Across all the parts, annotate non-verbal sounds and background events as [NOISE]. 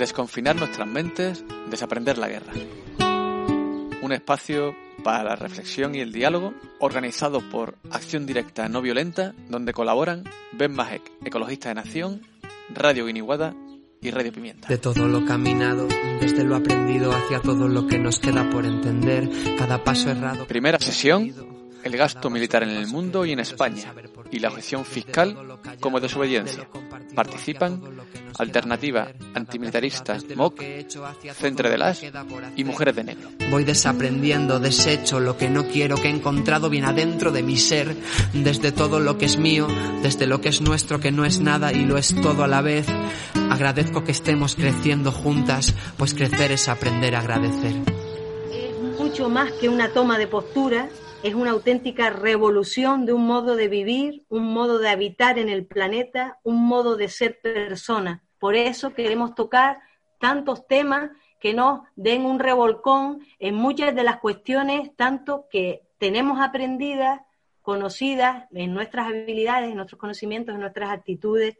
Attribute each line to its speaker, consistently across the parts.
Speaker 1: desconfinar nuestras mentes, desaprender la guerra. Un espacio para la reflexión y el diálogo, organizado por Acción Directa No Violenta, donde colaboran Ben Majek, Ecologista de Nación, Radio Guiniguada y Radio Pimienta.
Speaker 2: De todo lo caminado, desde lo aprendido hacia todo lo que nos queda por entender, cada paso errado.
Speaker 1: Primera sesión, el gasto militar en el mundo y en España, y la objeción fiscal como desobediencia. Participan Alternativa Antimilitarista MOC, Centro de las y Mujeres de Negro.
Speaker 2: Voy desaprendiendo, desecho lo que no quiero, que he encontrado bien adentro de mi ser, desde todo lo que es mío, desde lo que es nuestro, que no es nada y lo es todo a la vez. Agradezco que estemos creciendo juntas, pues crecer es aprender a agradecer.
Speaker 3: Es mucho más que una toma de postura, es una auténtica revolución de un modo de vivir, un modo de habitar en el planeta, un modo de ser persona. Por eso queremos tocar tantos temas que nos den un revolcón en muchas de las cuestiones, tanto que tenemos aprendidas, conocidas en nuestras habilidades, en nuestros conocimientos, en nuestras actitudes,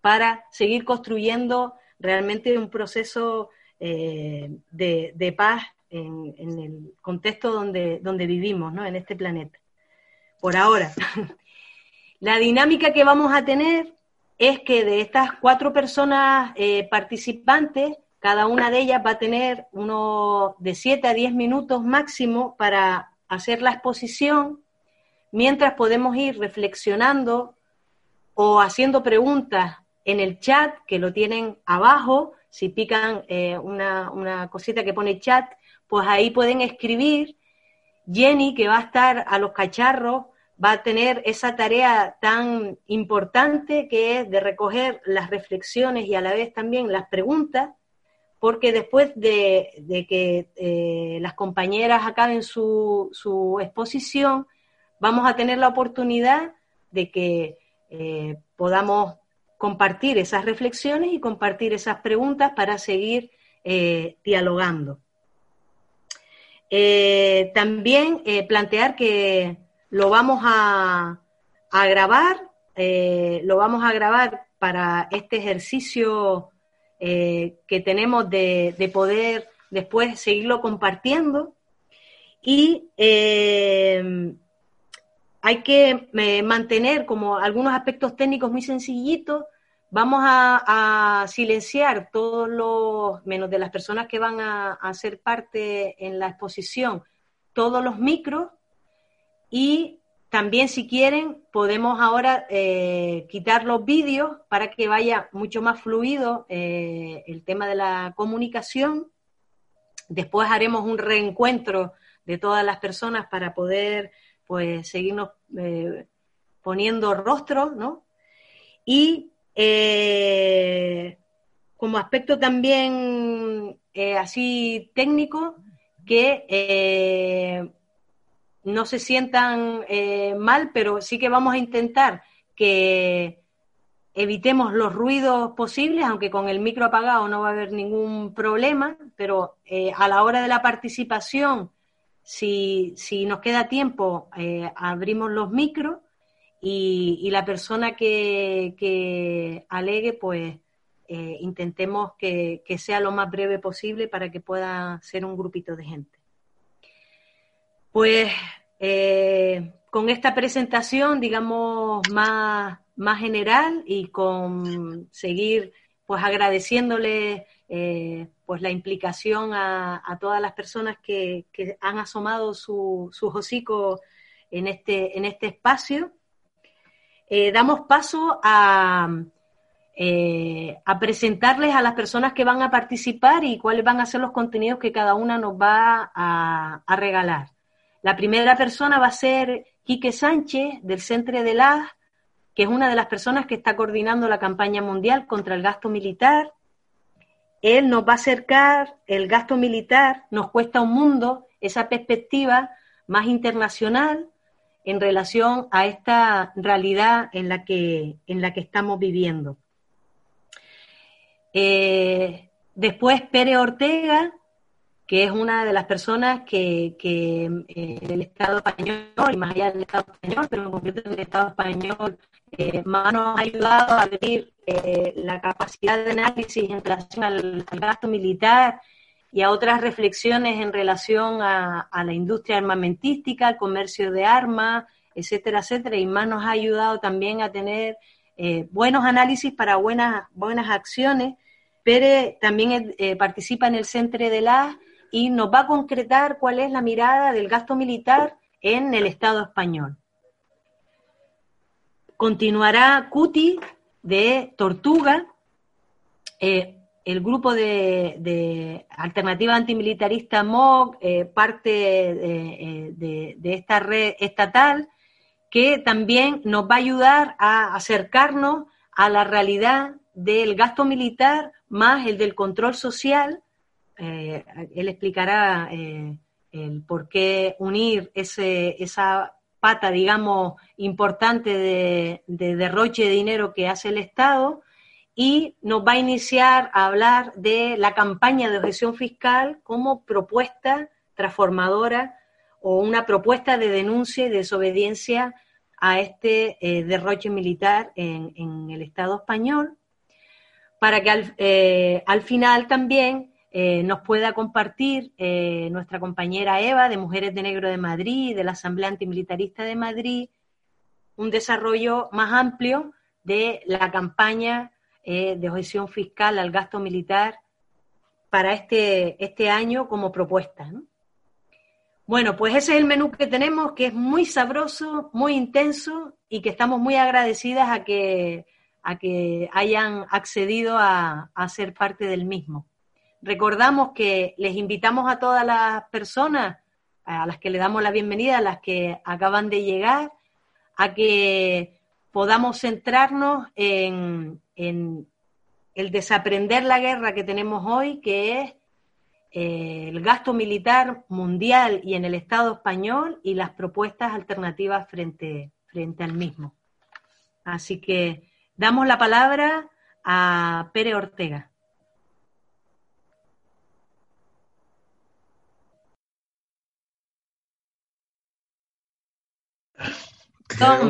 Speaker 3: para seguir construyendo realmente un proceso eh, de, de paz en, el contexto donde, donde vivimos, ¿no? En este planeta. Por ahora. [LAUGHS] La dinámica que vamos a tener es que de estas cuatro personas eh, participantes, cada una de ellas va a tener uno de siete a diez minutos máximo para hacer la exposición, mientras podemos ir reflexionando o haciendo preguntas en el chat, que lo tienen abajo, si pican eh, una, una, cosita que pone chat, pues ahí pueden escribir. Jenny, que va a estar a los cacharros, va a tener esa tarea tan importante que es de recoger las reflexiones y a la vez también las preguntas, porque después de, que eh, las compañeras acaben su, su, exposición, vamos a tener la oportunidad de que eh, podamos compartir esas reflexiones y compartir esas preguntas para seguir eh, dialogando. Eh, también eh, plantear que lo vamos a, grabar, eh, lo vamos a grabar para este ejercicio que tenemos de, poder después seguirlo compartiendo. Y hay que mantener como algunos aspectos técnicos muy sencillitos Vamos a, silenciar todos los, menos de las personas que van a, hacer parte en la exposición, todos los micros y también si quieren podemos ahora eh, quitar los vídeos para que vaya mucho más fluido eh, el tema de la comunicación. Después haremos un reencuentro de todas las personas para poder pues seguirnos eh, poniendo rostro, ¿no? Y eh, como aspecto también eh, así técnico, que eh, no se sientan mal, pero sí que vamos a intentar que evitemos los ruidos posibles, aunque con el micro apagado no va a haber ningún problema, pero a la hora de la participación, si, si nos queda tiempo, abrimos los micros y, la persona que, alegue, pues eh, intentemos que, sea lo más breve posible para que pueda ser un grupito de gente. Pues eh, con esta presentación, digamos, más, más general y con seguir pues agradeciéndole eh, pues la implicación a, todas las personas que, han asomado su, su hocico en este, en este espacio eh, damos paso a, eh, a presentarles a las personas que van a participar y cuáles van a ser los contenidos que cada una nos va a, regalar. La primera persona va a ser Quique Sánchez, del Centro de la que es una de las personas que está coordinando la campaña mundial contra el gasto militar. Él nos va a acercar el gasto militar, nos cuesta un mundo, esa perspectiva más internacional en relación a esta realidad en la que, en la que estamos viviendo. Eh, después Pérez Ortega, que es una de las personas que, que eh, el Estado español, y más allá del Estado español, pero en concreto el Estado español, eh, más nos ha ayudado a abrir eh, la capacidad de análisis en relación al, gasto militar y a otras reflexiones en relación a, la industria armamentística, al comercio de armas, etcétera, etcétera, y más nos ha ayudado también a tener buenos análisis para buenas, buenas acciones. Pere también participa en el Centro de la y nos va a concretar cuál es la mirada del gasto militar en el Estado español. Continuará Cuti de Tortuga, eh, el grupo de, Alternativa Antimilitarista MOG, eh, parte eh, de, de, esta red estatal, que también nos va a ayudar a acercarnos a la realidad del gasto militar más el del control social. Eh, él explicará eh, el por qué unir ese, esa pata, digamos, importante de, derroche de dinero que hace el Estado y nos va a iniciar a hablar de la campaña de objeción fiscal como propuesta transformadora o una propuesta de denuncia y desobediencia a este eh, derroche militar en, el Estado español, para que al, al final también eh, nos pueda compartir eh, nuestra compañera Eva de Mujeres de Negro de Madrid, de la Asamblea Antimilitarista de Madrid, un desarrollo más amplio de la campaña eh, de objeción fiscal al gasto militar para este, este año como propuesta. Bueno, pues ese es el menú que tenemos, que es muy sabroso, muy intenso y que estamos muy agradecidas a que, a que hayan accedido a ser parte del mismo. Recordamos que les invitamos a todas las personas a las que le damos la bienvenida, a las que acaban de llegar, a que podamos centrarnos en, el desaprender la guerra que tenemos hoy, que es eh, el gasto militar mundial y en el Estado español y las propuestas alternativas frente, frente al mismo. Así que damos la palabra a Pere Ortega.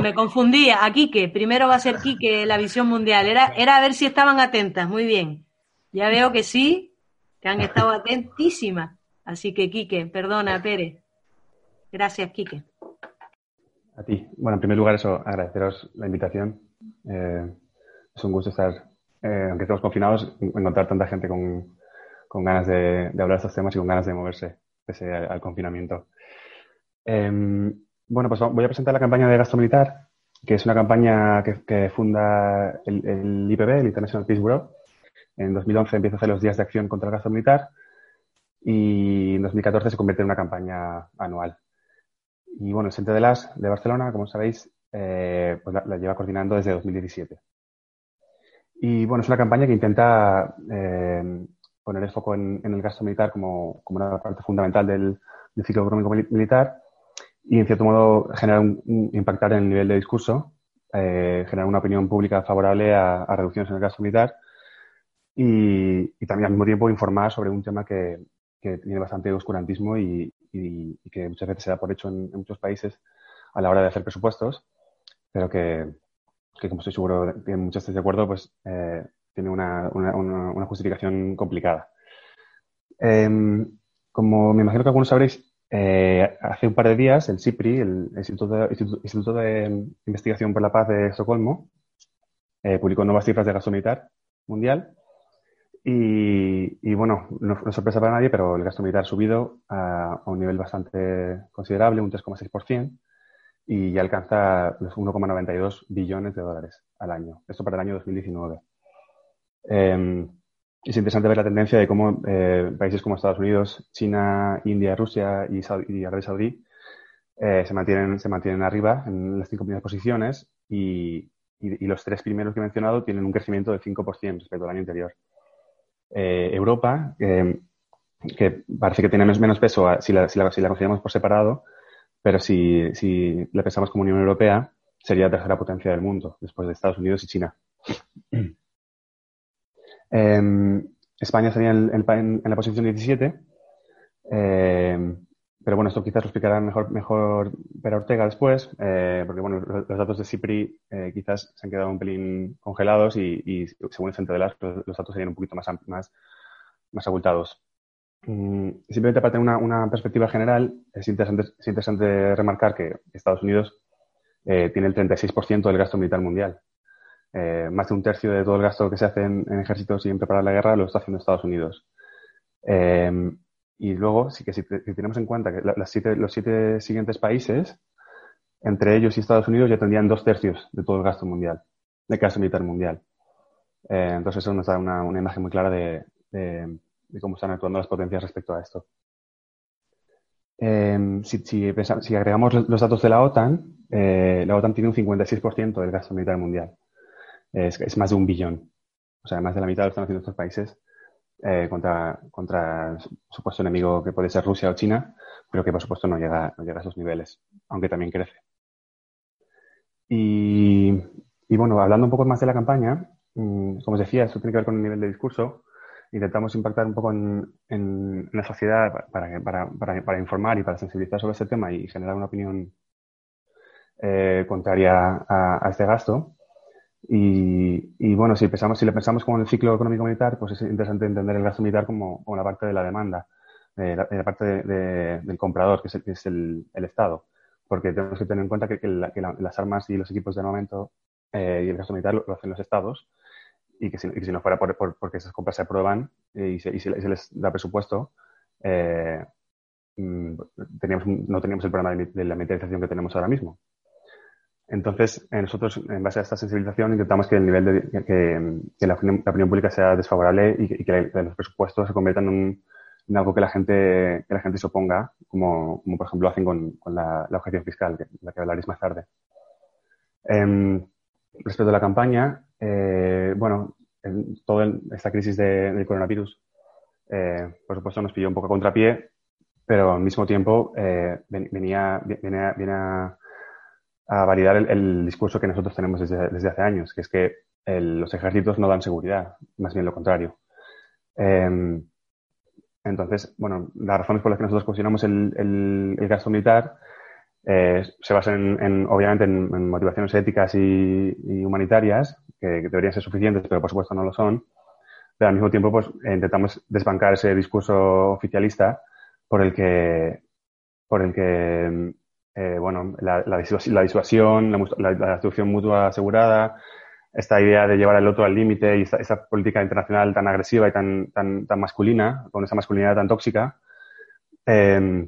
Speaker 3: Me confundía. A Quique. Primero va a ser Quique la visión mundial. Era, era a ver si estaban atentas. Muy bien. Ya veo que sí, que han estado [LAUGHS] atentísimas. Así que, Quique, perdona, Pérez. Gracias, Quique.
Speaker 4: A ti. Bueno, en primer lugar, eso, agradeceros la invitación. Eh, es un gusto estar, eh, aunque estemos confinados, encontrar tanta gente con, ganas de, hablar de estos temas y con ganas de moverse pese al, confinamiento. Em, bueno, pues voy a presentar la campaña de gasto militar, que es una campaña que, funda el, IPB, el International Peace Bureau. En 2011 empieza a hacer los días de acción contra el gasto militar y en 2014 se convierte en una campaña anual. Y bueno, el Centro de las de Barcelona, como sabéis, eh, pues la, lleva coordinando desde 2017. Y bueno, es una campaña que intenta eh, poner el foco en, el gasto militar como, una parte fundamental del ciclo económico militar y, en cierto modo, generar un, impactar en el nivel de discurso, eh, generar una opinión pública favorable a, reducciones en el gasto militar y, también al mismo tiempo informar sobre un tema que, tiene bastante oscurantismo y, que muchas veces se da por hecho en, muchos países a la hora de hacer presupuestos, pero que, como estoy seguro que muchos de acuerdo, pues eh, tiene una, una, justificación complicada. Em, como me imagino que algunos sabréis, eh, hace un par de días, el CIPRI, el Instituto de, Investigación por la Paz de Estocolmo, eh, publicó nuevas cifras de gasto militar mundial. Y, bueno, no, es sorpresa para nadie, pero el gasto militar ha subido a, un nivel bastante considerable, un 3,6%, y ya alcanza los 1,92 billones de dólares al año. Esto para el año 2019 es interesante ver la tendencia de cómo eh, países como Estados Unidos, China, India, Rusia y, Arabia Saudí eh, se, mantienen, arriba en las cinco primeras posiciones y, los tres primeros que he mencionado tienen un crecimiento del 5% respecto al año anterior. Eh, Europa, que parece que tiene menos peso si la, si, la, consideramos por separado, pero si, si la pensamos como Unión Europea, sería la tercera potencia del mundo, después de Estados Unidos y China. [CLEARS THROAT] Em, España estaría en, la posición 17 Eh, pero bueno, esto quizás lo explicará mejor, mejor Ortega después, eh, porque bueno, los, datos de CIPRI eh, quizás se han quedado un pelín congelados y, según el centro de las, los, datos serían un poquito más, más, más abultados. Mm, simplemente para tener una, una, perspectiva general, es interesante, es interesante remarcar que Estados Unidos eh, tiene el 36% del gasto militar mundial. Más de un tercio de todo el gasto que se hace en, ejércitos y en preparar la guerra lo está haciendo Estados Unidos. Y luego, sí que si, tenemos en cuenta que los siete siguientes países, entre ellos y Estados Unidos, ya tendrían dos tercios de todo el gasto mundial, de gasto militar mundial. Eh, entonces, eso nos da una, imagen muy clara de, cómo están actuando las potencias respecto a esto. Eh, si, si, si, agregamos los datos de la OTAN, eh, la OTAN tiene un 56% del gasto militar mundial. Es, es, más de un billón. O sea, más de la mitad lo están haciendo estos países eh, contra, contra supuesto enemigo que puede ser Rusia o China, pero que por supuesto no llega, no llega a esos niveles, aunque también crece. Y, y bueno, hablando un poco más de la campaña, mm, como os decía, esto tiene que ver con el nivel de discurso. Intentamos impactar un poco en, la sociedad para, para, para, para, informar y para sensibilizar sobre este tema y generar una opinión eh, contraria a este gasto. Y, y, bueno, si, pensamos, si le pensamos como en el ciclo económico militar, pues es interesante entender el gasto militar como, como una parte de la demanda, eh, la, la, parte de, de, del comprador, que es, el, que es el, Estado. Porque tenemos que tener en cuenta que, la, las armas y los equipos de armamento eh, y el gasto militar lo, lo, hacen los Estados y que si, no fuera por, por, porque esas compras se aprueban eh, y, se, y, se, se, les da presupuesto, eh, mm, no teníamos el problema de, de la militarización que tenemos ahora mismo. Entonces, eh, nosotros, en base a esta sensibilización, intentamos que el nivel de que, la, opinión, pública sea desfavorable y que, los presupuestos se conviertan en, un, algo que la gente que la gente se oponga, como, por ejemplo hacen con, la, objeción fiscal, de la que hablaréis más tarde. Eh, respecto a la campaña, eh, bueno, en toda esta crisis de, del coronavirus, eh, por supuesto, nos pilló un poco a contrapié, pero al mismo tiempo eh, venía, venía, viene a validar el, el, discurso que nosotros tenemos desde, desde, hace años, que es que el, los ejércitos no dan seguridad, más bien lo contrario. Eh, entonces, bueno, las razones por las que nosotros cuestionamos el, el, el gasto militar eh, se basan en, en obviamente en, en, motivaciones éticas y, y humanitarias, que, que, deberían ser suficientes, pero por supuesto no lo son. Pero al mismo tiempo, pues intentamos desbancar ese discurso oficialista por el que, por el que eh, bueno, la, la, disuasión, la, la, destrucción mutua asegurada, esta idea de llevar al otro al límite y esta, política internacional tan agresiva y tan, tan, tan masculina, con esa masculinidad tan tóxica, eh,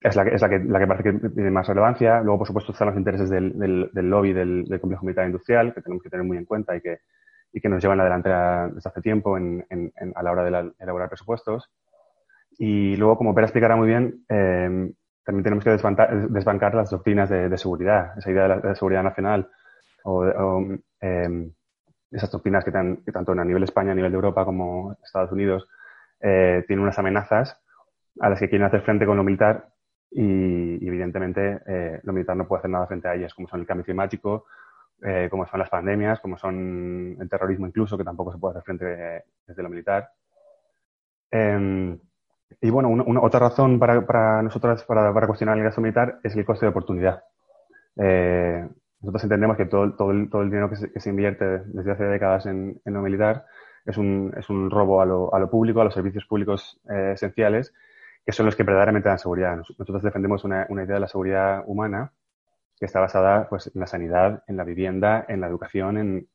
Speaker 4: es, la que, es la, que, la que parece que tiene más relevancia. Luego, por supuesto, están los intereses del, del, lobby del, del, complejo militar industrial, que tenemos que tener muy en cuenta y que, y que nos llevan adelante desde hace tiempo a la hora de la, elaborar presupuestos. Y luego, como Pera explicará muy bien, eh, también tenemos que desbancar, las doctrinas de, de, seguridad, esa idea de, la, de seguridad nacional o, o eh, esas doctrinas que, tan, que, tanto a nivel España, a nivel de Europa como Estados Unidos eh, tienen unas amenazas a las que quieren hacer frente con lo militar y, evidentemente eh, lo militar no puede hacer nada frente a ellas, como son el cambio climático, eh, como son las pandemias, como son el terrorismo incluso, que tampoco se puede hacer frente desde lo militar. Eh, y bueno, una, otra razón para, para nosotros para, para, cuestionar el gasto militar es el coste de oportunidad. Eh, nosotros entendemos que todo, todo, el, todo el dinero que se, que se, invierte desde hace décadas en, en lo militar es un, es un robo a lo, a lo, público, a los servicios públicos eh, esenciales, que son los que verdaderamente dan seguridad. Nosotros defendemos una, una, idea de la seguridad humana que está basada pues, en la sanidad, en la vivienda, en la educación, en,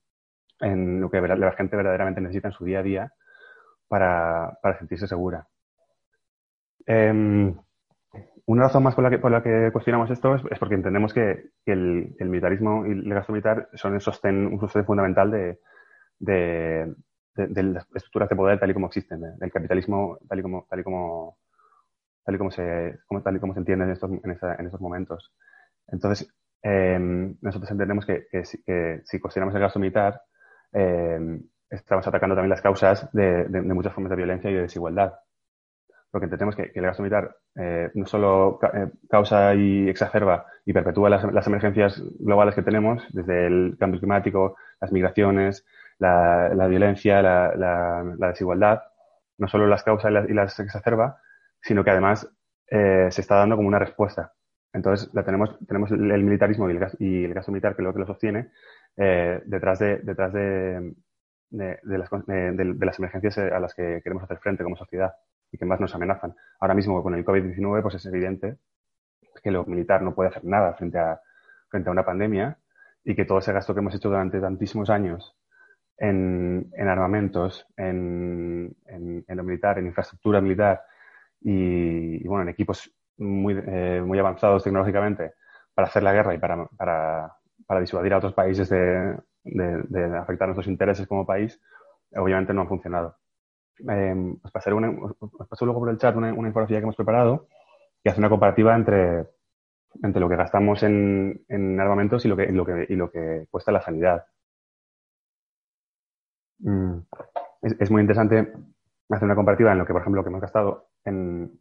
Speaker 4: en lo que la gente verdaderamente necesita en su día a día para, para sentirse segura. Eh, una razón más por la que, por la que cuestionamos esto es, es porque entendemos que, que el, el, militarismo y el gasto militar son el sostén, un sostén fundamental de, de, de, de, las estructuras de poder tal y como existen, del capitalismo tal y como, tal y como, tal y como, se, como, tal y como se entiende en estos, en, en estos momentos. Entonces, eh, nosotros entendemos que, que, que, si cuestionamos el gasto militar, eh, estamos atacando también las causas de muchas formas de violencia y de desigualdad porque entendemos que, que el gasto militar eh, no solo eh, causa y exacerba y perpetúa las, emergencias globales que tenemos, desde el cambio climático, las migraciones, la, violencia, la, desigualdad, no solo las causa y las, exacerba, sino que además eh, se está dando como una respuesta. Entonces, tenemos, el, militarismo y el, y el, gasto militar, que es lo que lo sostiene, detrás, de, las, emergencias a las que queremos hacer frente como sociedad y que más nos amenazan. Ahora mismo con el COVID-19 pues es evidente que lo militar no puede hacer nada frente a, frente a una pandemia y que todo ese gasto que hemos hecho durante tantísimos años en, en armamentos, en, en, lo militar, en infraestructura militar y, bueno, en equipos muy, eh, muy avanzados tecnológicamente para hacer la guerra y para, para, disuadir a otros países de, de, afectar nuestros intereses como país, obviamente no han funcionado. Eh, os, pasaré una, os paso luego por el chat una, infografía que hemos preparado que hace una comparativa entre, entre lo que gastamos en, en armamentos y lo, que, y, lo que, lo que cuesta la sanidad. Mm, es, muy interesante hacer una comparativa en lo que, por ejemplo, lo que hemos gastado en,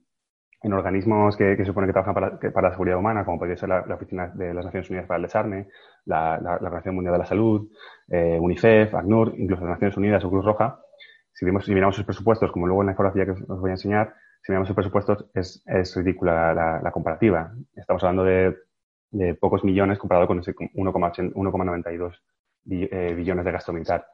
Speaker 4: en organismos que, se supone que trabajan para, para, la seguridad humana, como podría ser la, Oficina de las Naciones Unidas para el Desarme, la, la, Organización Mundial de la Salud, eh, UNICEF, ACNUR, incluso las Naciones Unidas o Cruz Roja, si, vemos, si miramos sus presupuestos, como luego en la infografía que os, voy a enseñar, si miramos sus presupuestos es, es ridícula la, comparativa. Estamos hablando de, de pocos millones comparado con ese 1,92 eh, billones de gasto militar.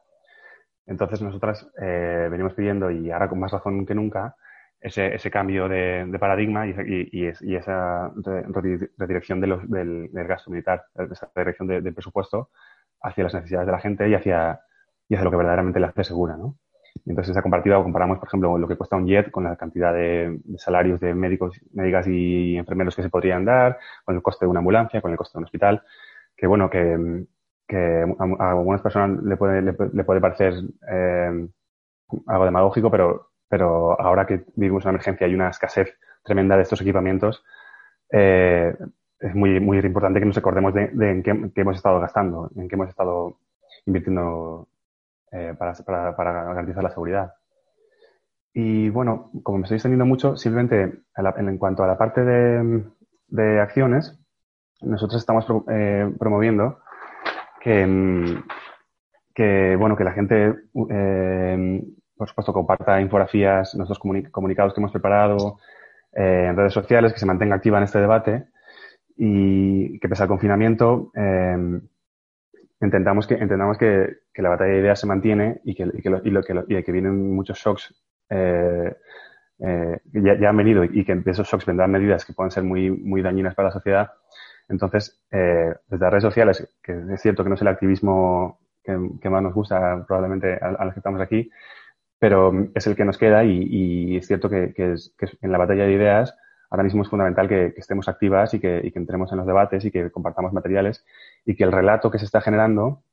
Speaker 4: Entonces, nosotras eh, venimos pidiendo, y ahora con más razón que nunca, ese, ese cambio de, de paradigma y, y, esa redirección de los, del, del, gasto militar, esa redirección del presupuesto hacia las necesidades de la gente y hacia, hacia lo que verdaderamente le hace segura. ¿no? Entonces, esa comparativa comparamos, por ejemplo, lo que cuesta un jet con la cantidad de, de, salarios de médicos, médicas y enfermeros que se podrían dar, con el coste de una ambulancia, con el coste de un hospital, que bueno, que, a, algunas personas le puede, le, puede parecer eh, algo demagógico, pero pero ahora que vivimos una emergencia y una escasez tremenda de estos equipamientos, eh, es muy, muy importante que nos acordemos de, en qué, hemos estado gastando, en qué hemos estado invirtiendo eh, para, garantizar la seguridad. Y bueno, como me estoy extendiendo mucho, simplemente en, cuanto a la parte de, acciones, nosotros estamos eh, promoviendo que, bueno, que la gente eh, por supuesto, comparta infografías, nuestros comunicados que hemos preparado en redes sociales, que se mantenga activa en este debate y que pese al confinamiento intentamos que, entendamos que, que, la batalla de ideas se mantiene y que, que, y lo, que, y que vienen muchos shocks eh, eh, ya, ya, han venido y que esos shocks vendrán medidas que pueden ser muy, muy dañinas para la sociedad. Entonces, eh, desde las redes sociales, que es cierto que no es el activismo que, más nos gusta probablemente a, los que estamos aquí, pero es el que nos queda y, es cierto que, en la batalla de ideas ahora mismo es fundamental que, estemos activas y que, entremos en los debates y que compartamos materiales y que el relato que se está generando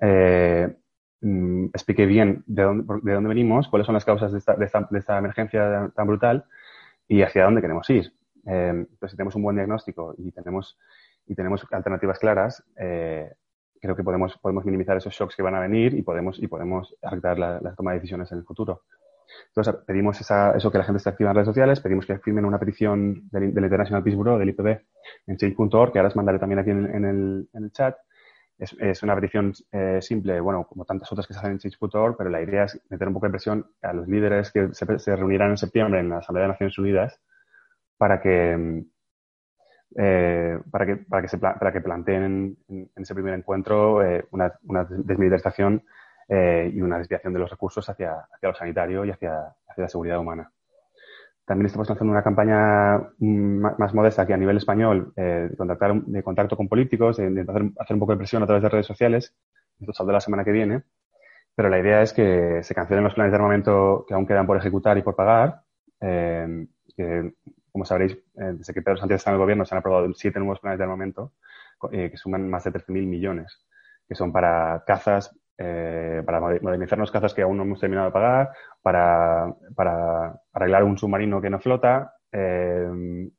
Speaker 4: eh, mm, explique bien de dónde, de dónde venimos, cuáles son las causas de esta, de esta, de esta emergencia tan brutal y hacia dónde queremos ir. Eh, entonces, si tenemos un buen diagnóstico y tenemos, y tenemos alternativas claras, eh, creo que podemos, podemos minimizar esos shocks que van a venir y podemos, y podemos afectar la, toma de decisiones en el futuro. Entonces, pedimos esa, eso que la gente esté activa en redes sociales, pedimos que firmen una petición del, International Peace Bureau, del IPB, en change.org, que ahora os mandaré también aquí en, el, en el, chat. Es, una petición eh, simple, bueno, como tantas otras que se hacen en change.org, pero la idea es meter un poco de presión a los líderes que se, reunirán en septiembre en la Asamblea de Naciones Unidas para que, eh, para, que, para, que se, para que planteen en, ese primer encuentro eh, una, una, desmilitarización eh, y una desviación de los recursos hacia, hacia lo sanitario y hacia, hacia, la seguridad humana. También estamos lanzando una campaña mm, más, modesta que a nivel español de, contactar, de contacto con políticos, de, hacer, un poco de presión a través de redes sociales. Esto saldrá la semana que viene. Pero la idea es que se cancelen los planes de armamento que aún quedan por ejecutar y por pagar, que como sabréis, eh, desde que Pedro Sánchez está en el gobierno se han aprobado siete nuevos planes de armamento eh, que suman más de 13.000 millones, que son para cazas, eh, para modernizar los cazas que aún no hemos terminado de pagar, para, para arreglar un submarino que no flota, eh,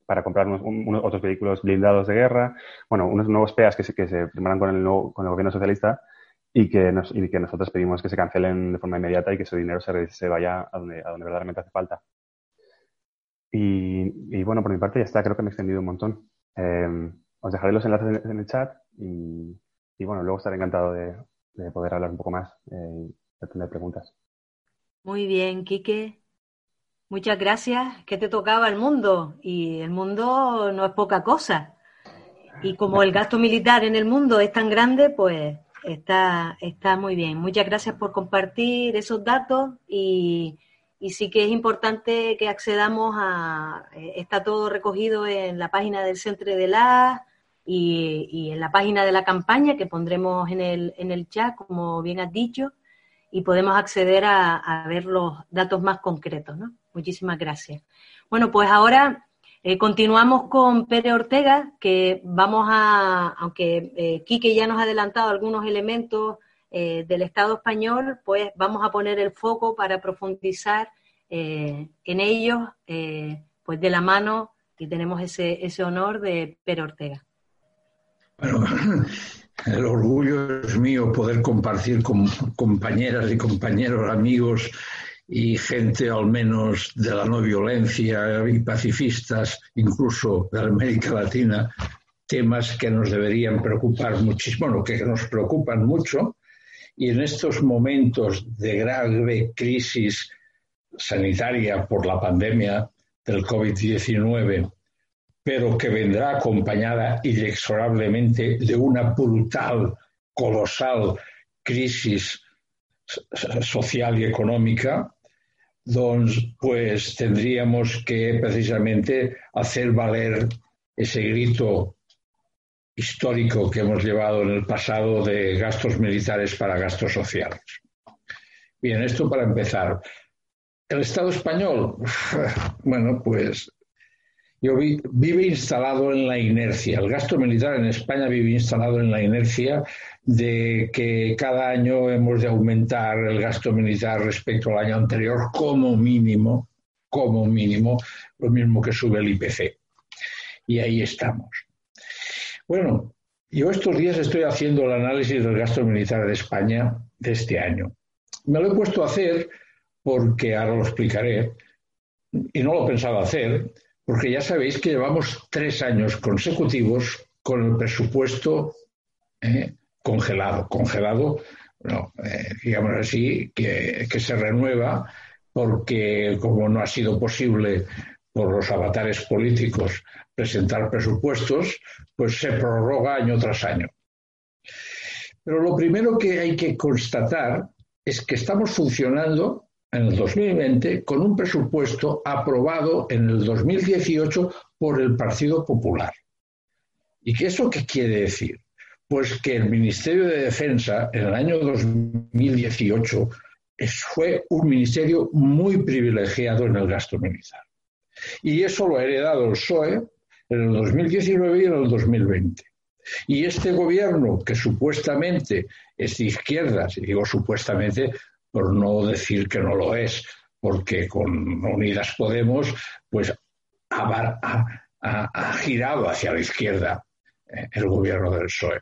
Speaker 4: para comprar unos, otros vehículos blindados de guerra, bueno, unos nuevos PEAs que se, que se firmarán con el, nuevo, con el gobierno socialista y que, y que nosotros pedimos que se cancelen de forma inmediata y que ese dinero se, se vaya a donde, a donde verdaderamente hace falta. Y, bueno, por mi parte ya está, creo que me he extendido un montón. Eh, os dejaré los enlaces en, el chat y, bueno, luego estaré encantado de, poder hablar un poco más eh, y de tener preguntas.
Speaker 3: Muy bien, Quique. Muchas gracias. ¿Qué te tocaba el mundo? Y el mundo no es poca cosa. Y como el gasto militar en el mundo es tan grande, pues está, está muy bien. Muchas gracias por compartir esos datos y, y sí que es importante que accedamos a... Eh, está todo recogido en la página del Centro de la y, en la página de la campaña que pondremos en el, en el chat, como bien has dicho, y podemos acceder a, ver los datos más concretos. ¿no? Muchísimas gracias. Bueno, pues ahora eh, continuamos con Pere Ortega, que vamos a, aunque eh, Quique ya nos ha adelantado algunos elementos eh, del Estado español, pues vamos a poner el foco para profundizar eh, en ellos, pues de la mano, y tenemos ese, ese honor de Pere Ortega.
Speaker 5: Bueno, [CLEARS THROAT] el orgullo es mío poder compartir con compañeras y compañeros, amigos y gente al menos de la no violencia y pacifistas, incluso de América Latina, temas que nos deberían preocupar muchísimo, bueno, que nos preocupan mucho, y en estos momentos de grave crisis sanitaria por la pandemia del COVID-19, pero que vendrá acompañada inexorablemente de una brutal, colosal crisis social y económica, donde pues tendríamos que precisamente hacer valer ese grito histórico que hemos llevado en el pasado de gastos militares para gastos sociales. Bien, esto para empezar. El Estado español, [LAUGHS] bueno, pues yo vi, vive instalado en la inercia. El gasto militar en España vive instalado en la inercia de que cada año hemos de aumentar el gasto militar respecto al año anterior como mínimo, como mínimo, lo mismo que sube el IPC. Y ahí estamos. Bueno, yo estos días estoy haciendo el análisis del gasto militar de España de este año. Me lo he puesto a hacer porque, ahora lo explicaré, y no lo pensaba hacer, porque ya sabéis que llevamos tres años consecutivos con el presupuesto eh, congelado, congelado, no, eh, digamos así, que, que, se renueva porque como no ha sido posible por los avatares políticos presentar presupuestos, pues se prorroga año tras año. Pero lo primero que hay que constatar es que estamos funcionando en el 2020 con un presupuesto aprobado en el 2018 por el Partido Popular. ¿Y qué eso qué quiere decir? Pues que el Ministerio de Defensa en el año 2018 fue un ministerio muy privilegiado en el gasto militar. Y eso lo ha heredado el PSOE en el 2019 y en el 2020. Y este gobierno, que supuestamente es de izquierdas, y digo supuestamente por no decir que no lo es, porque con Unidas Podemos, pues ha, girado hacia la izquierda eh, el gobierno del PSOE.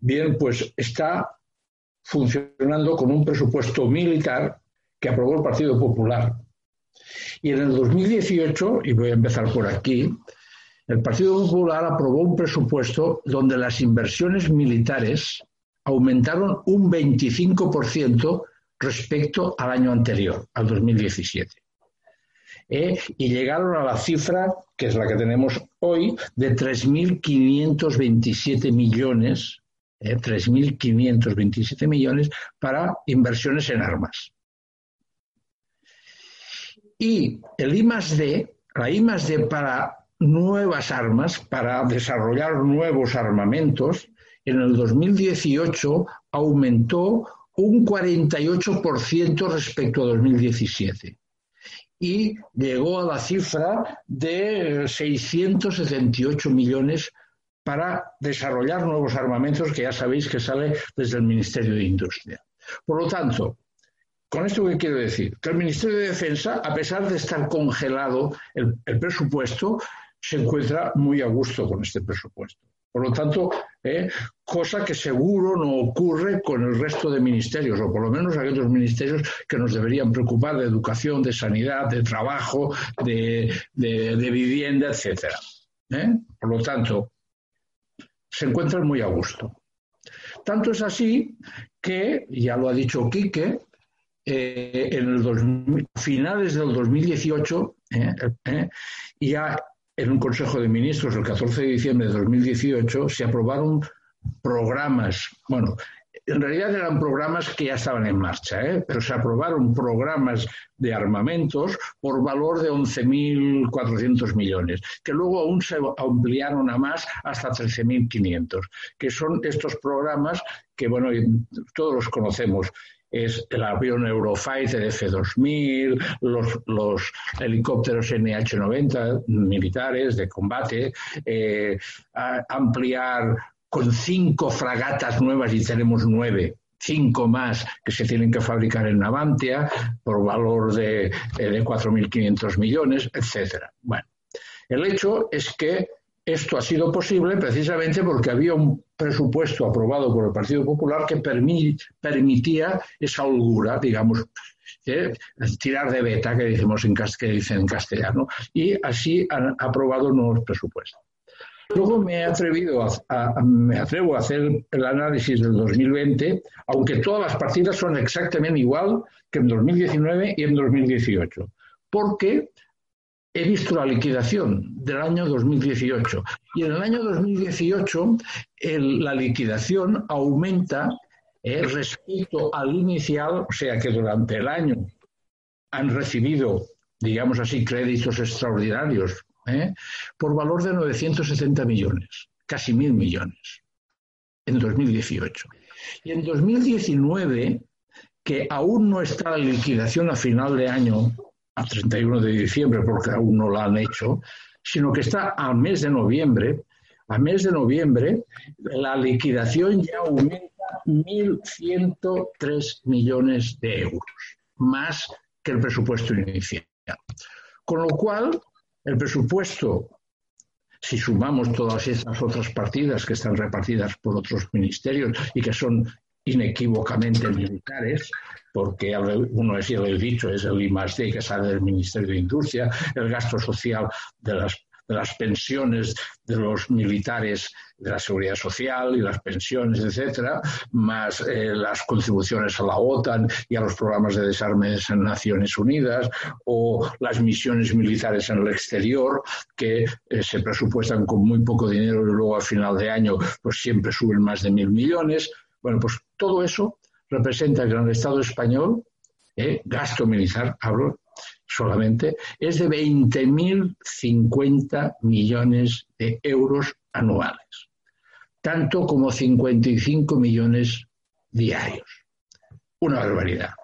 Speaker 5: Bien, pues está funcionando con un presupuesto militar que aprobó el Partido Popular. Y en el 2018, y voy a empezar por aquí, el Partido Popular aprobó un presupuesto donde las inversiones militares aumentaron un 25% respecto al año anterior, al 2017. ¿Eh? Y llegaron a la cifra, que es la que tenemos hoy, de 3.527 millones, ¿eh? 3.527 millones para inversiones en armas. Y el I D, la I D para nuevas armas, para desarrollar nuevos armamentos, en el 2018 aumentó un 48% respecto a 2017 y llegó a la cifra de 678 millones para desarrollar nuevos armamentos que ya sabéis que sale desde el Ministerio de Industria. Por lo tanto, ¿con esto qué quiero decir? Que el Ministerio de Defensa, a pesar de estar congelado el, el presupuesto, se encuentra muy a gusto con este presupuesto. Por lo tanto, ¿eh? cosa que seguro no ocurre con el resto de ministerios, o por lo menos aquellos ministerios que nos deberían preocupar de educación, de sanidad, de trabajo, de, vivienda, etc. ¿eh? Por lo tanto, se encuentran muy a gusto. Tanto es así que, ya lo ha dicho Quique, eh, en el finales del 2018, eh, ya en un Consejo de Ministros el 14 de diciembre de 2018 se aprobaron programas, bueno, en realidad eran programas que ya estaban en marcha, ¿eh? pero se aprobaron programas de armamentos por valor de 11.400 millones, que luego aún se ampliaron a más hasta 13.500, que son estos programas que, bueno, todos los conocemos es el avión Eurofighter F-2000, los, los, helicópteros NH-90 militares de combate, eh, ampliar con cinco fragatas nuevas y tenemos nueve, cinco más que se tienen que fabricar en Navantia por valor de, eh, de 4.500 millones, etcétera. Bueno, el hecho es que esto ha sido posible precisamente porque había un presupuesto aprobado por el Partido Popular que permitía esa holgura, digamos, eh, tirar de beta, que, dicen en castellano, y así han aprobado nuevos presupuestos. Luego me he atrevido a, me atrevo a hacer el análisis del 2020, aunque todas las partidas son exactamente igual que en 2019 y en 2018, porque he visto la liquidación del año 2018 y en el año 2018 la liquidación aumenta eh, respecto al inicial, o sea que durante el año han recibido, digamos así, créditos extraordinarios ¿eh? por valor de 970 millones, casi mil millones, en 2018. Y en 2019, que aún no está la liquidación a final de año, a 31 de diciembre, porque aún no la han hecho, sino que está al mes de noviembre, a mes de noviembre, la liquidación ya aumenta 1.103 millones de euros, más que el presupuesto inicial. Con lo cual, el presupuesto, si sumamos todas esas otras partidas que están repartidas por otros ministerios y que son inequívocamente militares, porque uno es, ya lo he dicho, es el I+D que sale del Ministerio de Industria, el gasto social de las pensiones de los militares de la seguridad social y las pensiones, etcétera, más eh, las contribuciones a la OTAN y a los programas de desarme de Naciones Unidas o las misiones militares en el exterior que eh, se presupuestan con muy poco dinero y luego al final de año pues siempre suben más de mil millones. Bueno, pues todo eso representa que en el Estado español, eh, gasto militar, hablo, solamente, es de 20.050 millones de euros anuales, tanto como 55 millones diarios. Una barbaridad,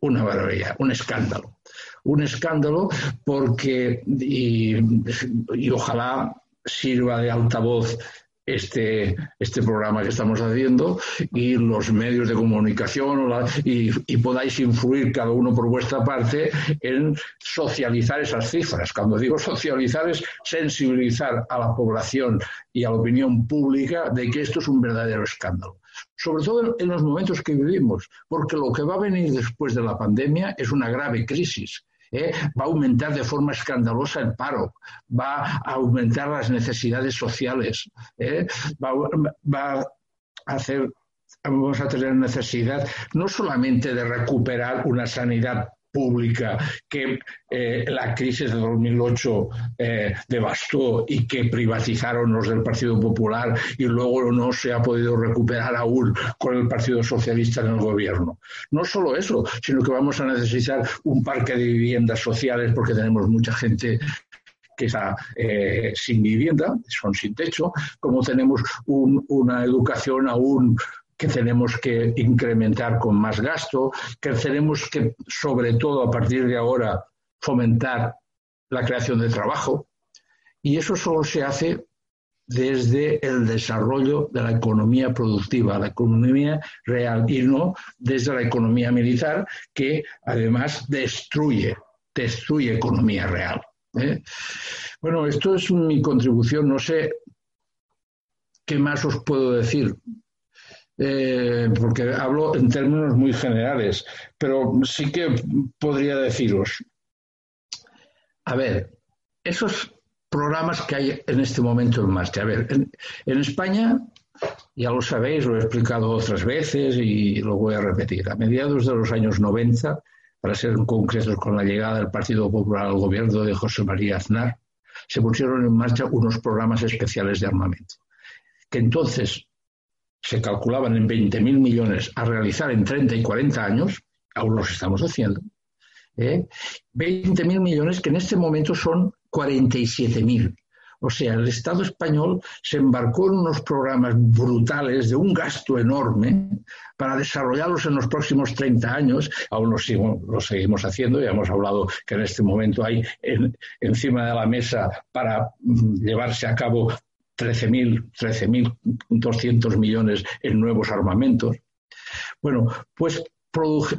Speaker 5: una barbaridad, un escándalo. Un escándalo porque, y, y ojalá sirva de altavoz este, este programa que estamos haciendo y los medios de comunicación y, podáis influir cada uno por vuestra parte en socializar esas cifras. Cuando digo socializar es sensibilizar a la población y a la opinión pública de que esto es un verdadero escándalo. Sobre todo en los momentos que vivimos, porque lo que va a venir después de la pandemia es una grave crisis ¿eh? va a aumentar de forma escandalosa el paro, va a aumentar las necesidades sociales, ¿eh? va, a hacer vamos a tener necesidad no solamente de recuperar una sanidad pública que eh, la crisis de 2008 eh, devastó y que privatizaron los del Partido Popular y luego no se ha podido recuperar aún con el Partido Socialista en el gobierno. No solo eso, sino que vamos a necesitar un parque de viviendas sociales porque tenemos mucha gente que está eh, sin vivienda, son sin techo, como tenemos una educación aún que tenemos que incrementar con más gasto, que tenemos que, sobre todo a partir de ahora, fomentar la creación de trabajo. Y eso solo se hace desde el desarrollo de la economía productiva, la economía real, y no desde la economía militar, que además destruye, destruye economía real. ¿eh? Bueno, esto es mi contribución. No sé qué más os puedo decir. Eh, porque hablo en términos muy generales, pero sí que podría deciros, a ver, esos programas que hay en este momento en marcha, a ver, en, España ya lo sabéis, lo he explicado otras veces y lo voy a repetir. A mediados de los años 90, para ser concretos con la llegada del Partido Popular al gobierno de José María Aznar, se pusieron en marcha unos programas especiales de armamento, que entonces se calculaban en 20.000 millones a realizar en 30 y 40 años, aún los estamos haciendo, ¿eh? 20.000 millones que en este momento son 47.000. O sea, el Estado español se embarcó en unos programas brutales de un gasto enorme para desarrollarlos en los próximos 30 años. Aún lo, seguimos haciendo, ya hemos hablado que en este momento hay encima de la mesa para mm, llevarse a cabo 13.000, 13.200 millones en nuevos armamentos. Bueno, pues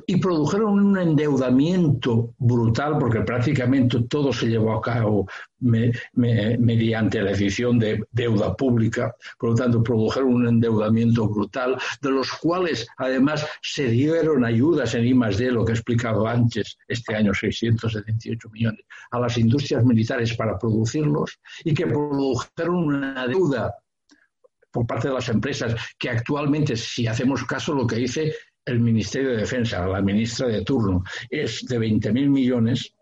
Speaker 5: y produjeron un endeudamiento brutal porque prácticamente todo se llevó a cabo mediante la decisión de deuda pública, por lo tanto produjeron un endeudamiento brutal, de los cuales además se dieron ayudas en I+D, lo que he explicado antes, este año 678 millones, a las industrias militares para producirlos y que produjeron una deuda por parte de las empresas que actualmente, si hacemos caso, lo que dice el Ministerio de Defensa, la ministra de turno, es de 20.000 millones,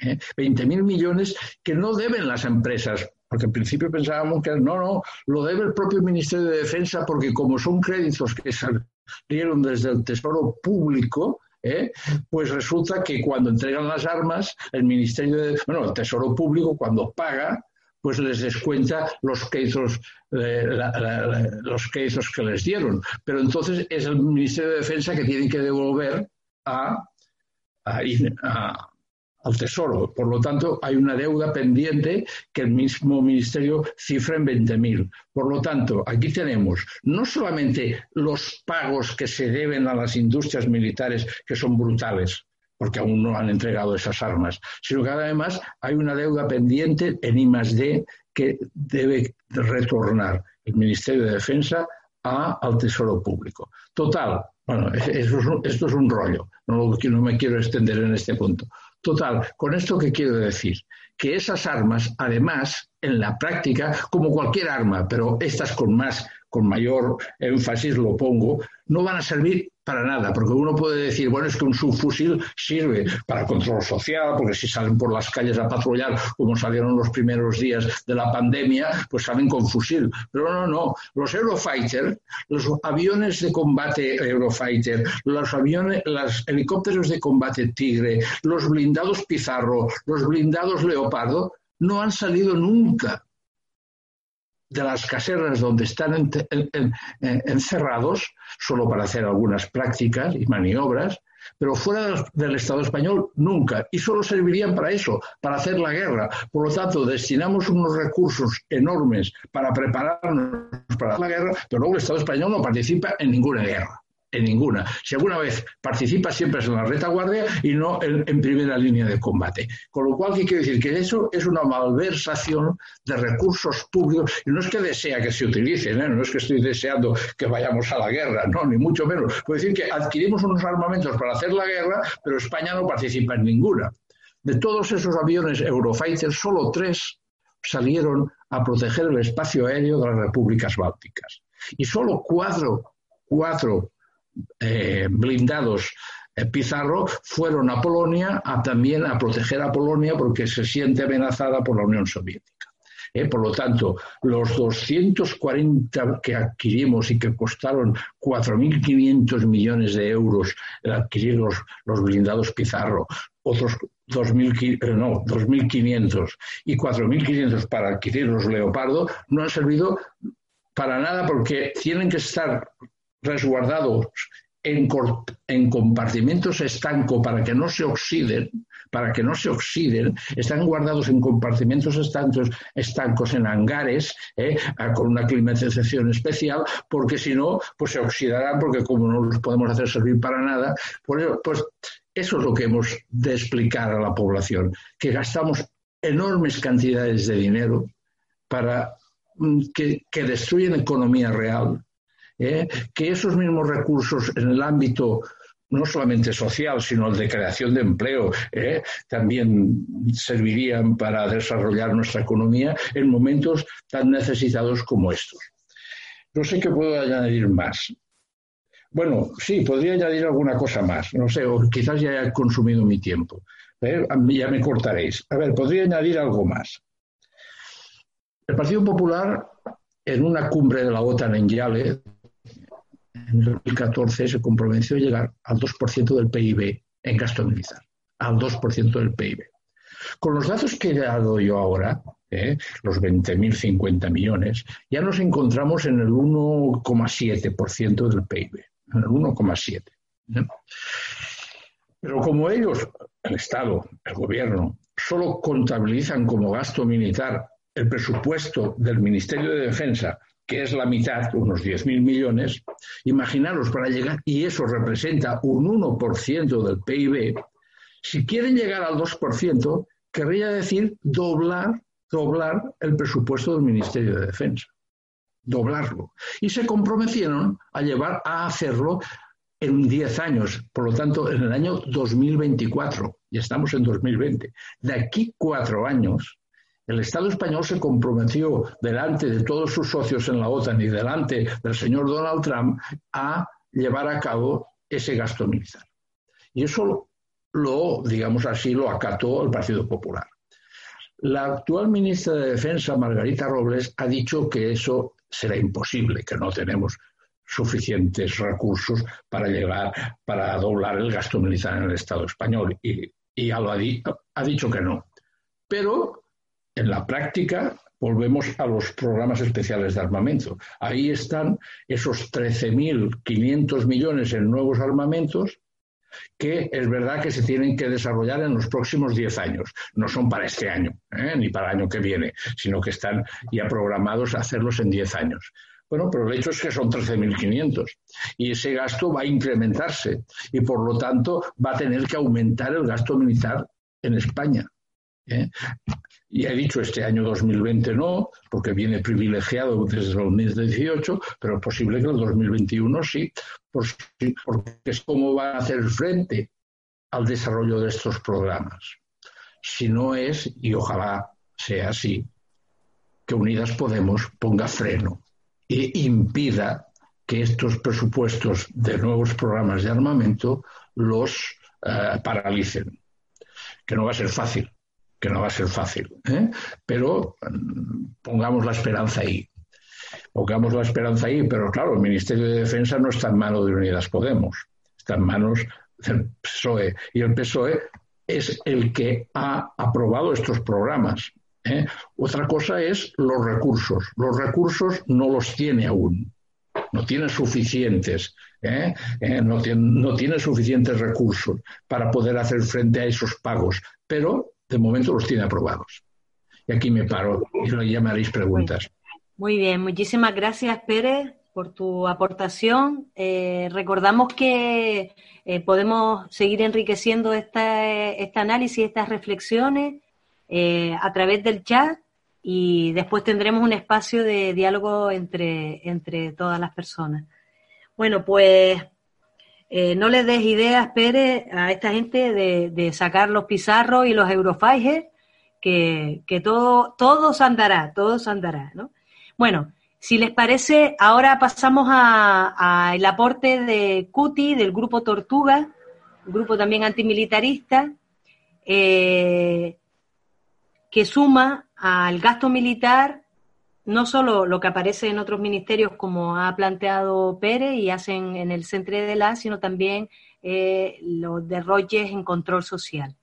Speaker 5: ¿eh? 20.000 millones que no deben las empresas, porque en principio pensábamos que no, no, lo debe el propio Ministerio de Defensa, porque como son créditos que salieron desde el Tesoro Público, ¿eh? pues resulta que cuando entregan las armas, el Ministerio de, bueno, el Tesoro Público cuando paga, pues les descuenta los créditos, eh, los créditos que les dieron. Pero entonces es el Ministerio de Defensa que tiene que devolver a, al Tesoro. Por lo tanto, hay una deuda pendiente que el mismo Ministerio cifra en 20.000. Por lo tanto, aquí tenemos no solamente los pagos que se deben a las industrias militares, que son brutales, porque aún no han entregado esas armas, sino que además hay una deuda pendiente en I que debe retornar el Ministerio de Defensa al Tesoro Público. Total, bueno, esto es un rollo, no, no me quiero extender en este punto. Total, con esto que quiero decir, que esas armas, además, en la práctica, como cualquier arma, pero estas con más, con mayor énfasis lo pongo, no van a servir para nada, porque uno puede decir, bueno, es que un subfusil sirve para control social, porque si salen por las calles a patrullar, como salieron los primeros días de la pandemia, pues salen con fusil. Pero no, no, los Eurofighter, los aviones de combate Eurofighter, los aviones, los helicópteros de combate Tigre, los blindados Pizarro, los blindados Leopardo, no han salido nunca de las casernas donde están encerrados, solo para hacer algunas prácticas y maniobras, pero fuera del Estado español nunca. Y solo servirían para eso, para hacer la guerra. Por lo tanto, destinamos unos recursos enormes para prepararnos para la guerra, pero luego el Estado español no participa en ninguna guerra en ninguna. Si alguna vez participa, siempre es en la retaguardia y no en, primera línea de combate. Con lo cual, ¿qué quiere decir? Que eso es una malversación de recursos públicos y no es que desea que se utilicen, ¿eh? no es que estoy deseando que vayamos a la guerra, no, ni mucho menos. Puede decir que adquirimos unos armamentos para hacer la guerra, pero España no participa en ninguna. De todos esos aviones Eurofighter, solo tres salieron a proteger el espacio aéreo de las repúblicas bálticas. Y solo cuatro, cuatro eh, blindados eh, Pizarro fueron a Polonia a también a proteger a Polonia porque se siente amenazada por la Unión Soviética. Eh, por lo tanto, los 240 que adquirimos y que costaron 4.500 millones de euros adquirir los, blindados Pizarro, otros 2.500 no, 2.500 y 4.500 para adquirir los Leopardo, no han servido para nada porque tienen que estar resguardados en, en, compartimentos estancos para que no se oxiden, para que no se oxiden, están guardados en compartimentos estancos, estancos en hangares, eh, con una climatización especial, porque si no, pues se oxidarán, porque como no los podemos hacer servir para nada, pues, pues eso es lo que hemos de explicar a la población, que gastamos enormes cantidades de dinero para mm, que, que destruyen economía real, ¿eh? que esos mismos recursos en el ámbito no solamente social, sino el de creación de empleo, ¿eh? también servirían para desarrollar nuestra economía en momentos tan necesitados como estos. No sé qué puedo añadir más. Bueno, sí, podría añadir alguna cosa más. No sé, o quizás ya he consumido mi tiempo. ¿eh? Ya me cortaréis. A ver, podría añadir algo más. El Partido Popular, en una cumbre de la OTAN en Yale, en 2014, se comprometió a llegar al 2% del PIB en gasto militar. Al 2% del PIB. Con los datos que he dado yo ahora, ¿eh? los 20.000, 50 millones, ya nos encontramos en el 1,7% del PIB el 1,7. Pero como ellos, el Estado, el gobierno, solo contabilizan como gasto militar el presupuesto del Ministerio de Defensa, que es la mitad, unos 10.000 millones, imaginaros para llegar, y eso representa un 1% del PIB, si quieren llegar al 2%, querría decir doblar, doblar el presupuesto del Ministerio de Defensa doblarlo. Y se comprometieron a llevar a hacerlo en 10 años, por lo tanto, en el año 2024, y estamos en 2020. De aquí cuatro años, el Estado español se comprometió delante de todos sus socios en la OTAN y delante del señor Donald Trump a llevar a cabo ese gasto militar. Y eso lo, digamos así, lo acató el Partido Popular. La actual ministra de Defensa, Margarita Robles, ha dicho que eso será imposible, que no tenemos suficientes recursos para llegar, para doblar el gasto militar en el Estado español. Y, ya lo ha, ha dicho que no. Pero en la práctica volvemos a los programas especiales de armamento. Ahí están esos 13.500 millones en nuevos armamentos que es verdad que se tienen que desarrollar en los próximos 10 años. No son para este año, ¿eh? ni para el año que viene, sino que están ya programados a hacerlos en 10 años. Bueno, pero el hecho es que son 13.500 y ese gasto va a incrementarse y por lo tanto va a tener que aumentar el gasto militar en España. ¿Eh? Y he dicho este año 2020 no, porque viene privilegiado desde el 2018, pero es posible que el 2021 sí, porque es como va a hacer frente al desarrollo de estos programas. Si no es, y ojalá sea así, que Unidas Podemos ponga freno e impida que estos presupuestos de nuevos programas de armamento los eh, paralicen. Que no va a ser fácil, que no va a ser fácil, ¿eh? pero mm, pongamos la esperanza ahí. Pongamos la esperanza ahí, pero claro, el Ministerio de Defensa no está en manos de Unidas Podemos, está en manos del PSOE. Y el PSOE es el que ha aprobado estos programas. ¿eh? Otra cosa es los recursos. Los recursos no los tiene aún. No tiene suficientes. ¿eh? no, tiene, no tiene suficientes recursos para poder hacer frente a esos pagos. Pero de momento los tiene aprobados. Y aquí me paro y me haréis preguntas.
Speaker 3: Muy bien, muchísimas gracias Pérez por tu aportación. Eh, recordamos que eh, podemos seguir enriqueciendo este análisis, estas reflexiones eh, a través del chat y después tendremos un espacio de diálogo entre, entre todas las personas. Bueno, pues eh, no les des ideas, Pérez, a esta gente de, sacar los pizarros y los eurofighters, que, que todo, todos andará, todos andará, ¿no? Bueno, si les parece, ahora pasamos al aporte de Cuti, del grupo Tortuga, grupo también antimilitarista, eh, que suma al gasto militar no solo lo que aparece en otros ministerios como ha planteado Pérez y hacen en el Centro de la, sino también eh, los derroches en control social.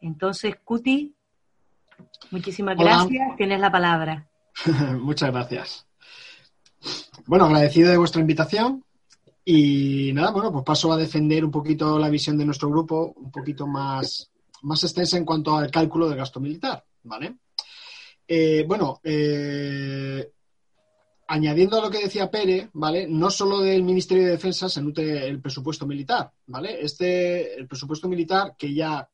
Speaker 3: Entonces, Cuti, muchísimas gracias. Tienes la palabra. [LAUGHS]
Speaker 6: Muchas gracias. Bueno, agradecido de vuestra invitación y nada, bueno, pues paso a defender un poquito la visión de nuestro grupo, un poquito más, más extensa en cuanto al cálculo del gasto militar, ¿vale? Eh, bueno, eh, añadiendo a lo que decía Pérez, ¿vale? No solo del Ministerio de Defensa se nutre el presupuesto militar, ¿vale? Este, el presupuesto militar que ya,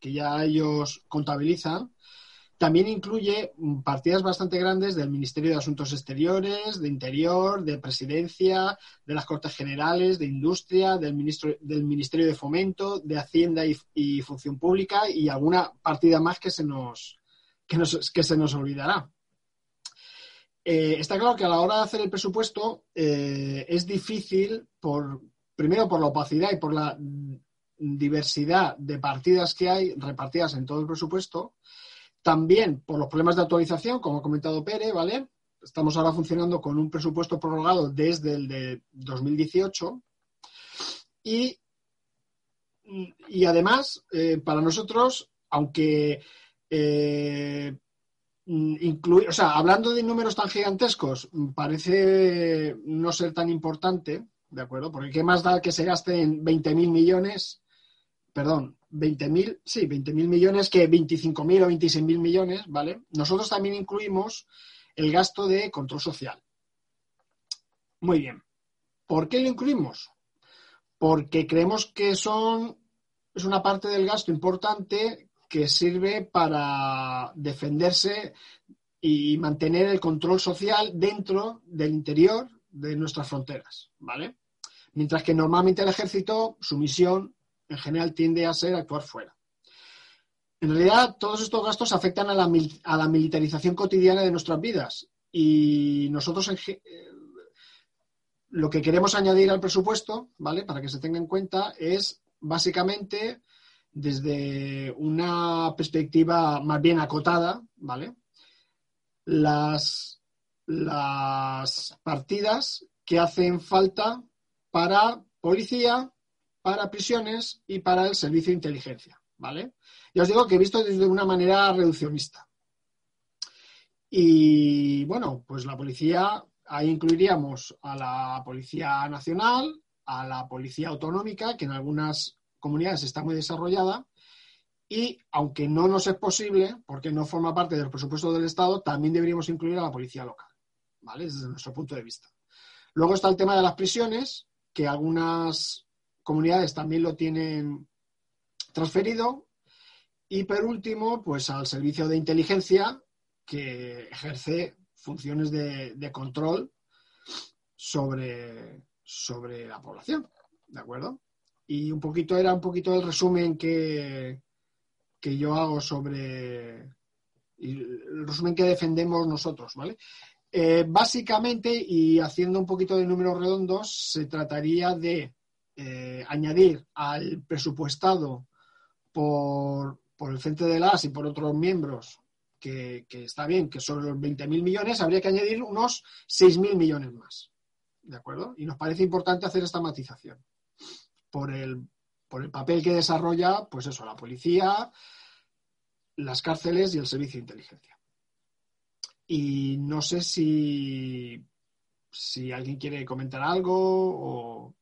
Speaker 6: que ya ellos contabilizan, también incluye partidas bastante grandes del Ministerio de Asuntos Exteriores, de Interior, de Presidencia, de las Cortes Generales, de Industria, del, del Ministerio de Fomento, de Hacienda y Función Pública y alguna partida más que se nos, que, se nos olvidará. eh, está claro que a la hora de hacer el presupuesto eh, es difícil, por, primero por la opacidad y por la diversidad de partidas que hay repartidas en todo el presupuesto, también por los problemas de actualización, como ha comentado Pere, ¿vale? Estamos ahora funcionando con un presupuesto prorrogado desde el de 2018 y, y además, eh, para nosotros, aunque eh, incluir, o sea, hablando de números tan gigantescos, parece no ser tan importante, ¿de acuerdo? Porque ¿qué más da que se gasten 20.000 millones? Perdón, 20.000, sí, 20.000 millones que 25.000 o 26.000 millones, ¿vale? Nosotros también incluimos el gasto de control social. Muy bien. ¿Por qué lo incluimos? Porque creemos que son, es una parte del gasto importante que sirve para defenderse y mantener el control social dentro del interior de nuestras fronteras, ¿vale? Mientras que normalmente el ejército, su misión en general tiende a ser actuar fuera. En realidad, todos estos gastos afectan a la, a la militarización cotidiana de nuestras vidas y nosotros eh, lo que queremos añadir al presupuesto, ¿vale? Para que se tenga en cuenta, es básicamente desde una perspectiva más bien acotada, ¿vale? Las, las partidas que hacen falta para policía, para prisiones y para el servicio de inteligencia, ¿vale? Ya os digo que he visto desde una manera reduccionista. Y bueno, pues la policía, ahí incluiríamos a la Policía Nacional, a la Policía Autonómica, que en algunas comunidades está muy desarrollada y, aunque no nos es posible, porque no forma parte del presupuesto del Estado, también deberíamos incluir a la policía local, ¿vale? Desde nuestro punto de vista. Luego está el tema de las prisiones, que algunas comunidades también lo tienen transferido. Y por último, pues al servicio de inteligencia, que ejerce funciones de, de control sobre, sobre la población. ¿De acuerdo? Y un poquito era un poquito el resumen que, que yo hago sobre el resumen que defendemos nosotros, ¿vale? Eh, básicamente, y haciendo un poquito de números redondos, se trataría de eh, añadir al presupuestado por, por el Frente de las y por otros miembros, que, que está bien, que son los 20.000 millones, habría que añadir unos 6.000 millones más. ¿De acuerdo? Y nos parece importante hacer esta matización por el, por el papel que desarrolla, pues eso, la policía, las cárceles y el servicio de inteligencia. Y no sé si, si alguien quiere comentar algo o...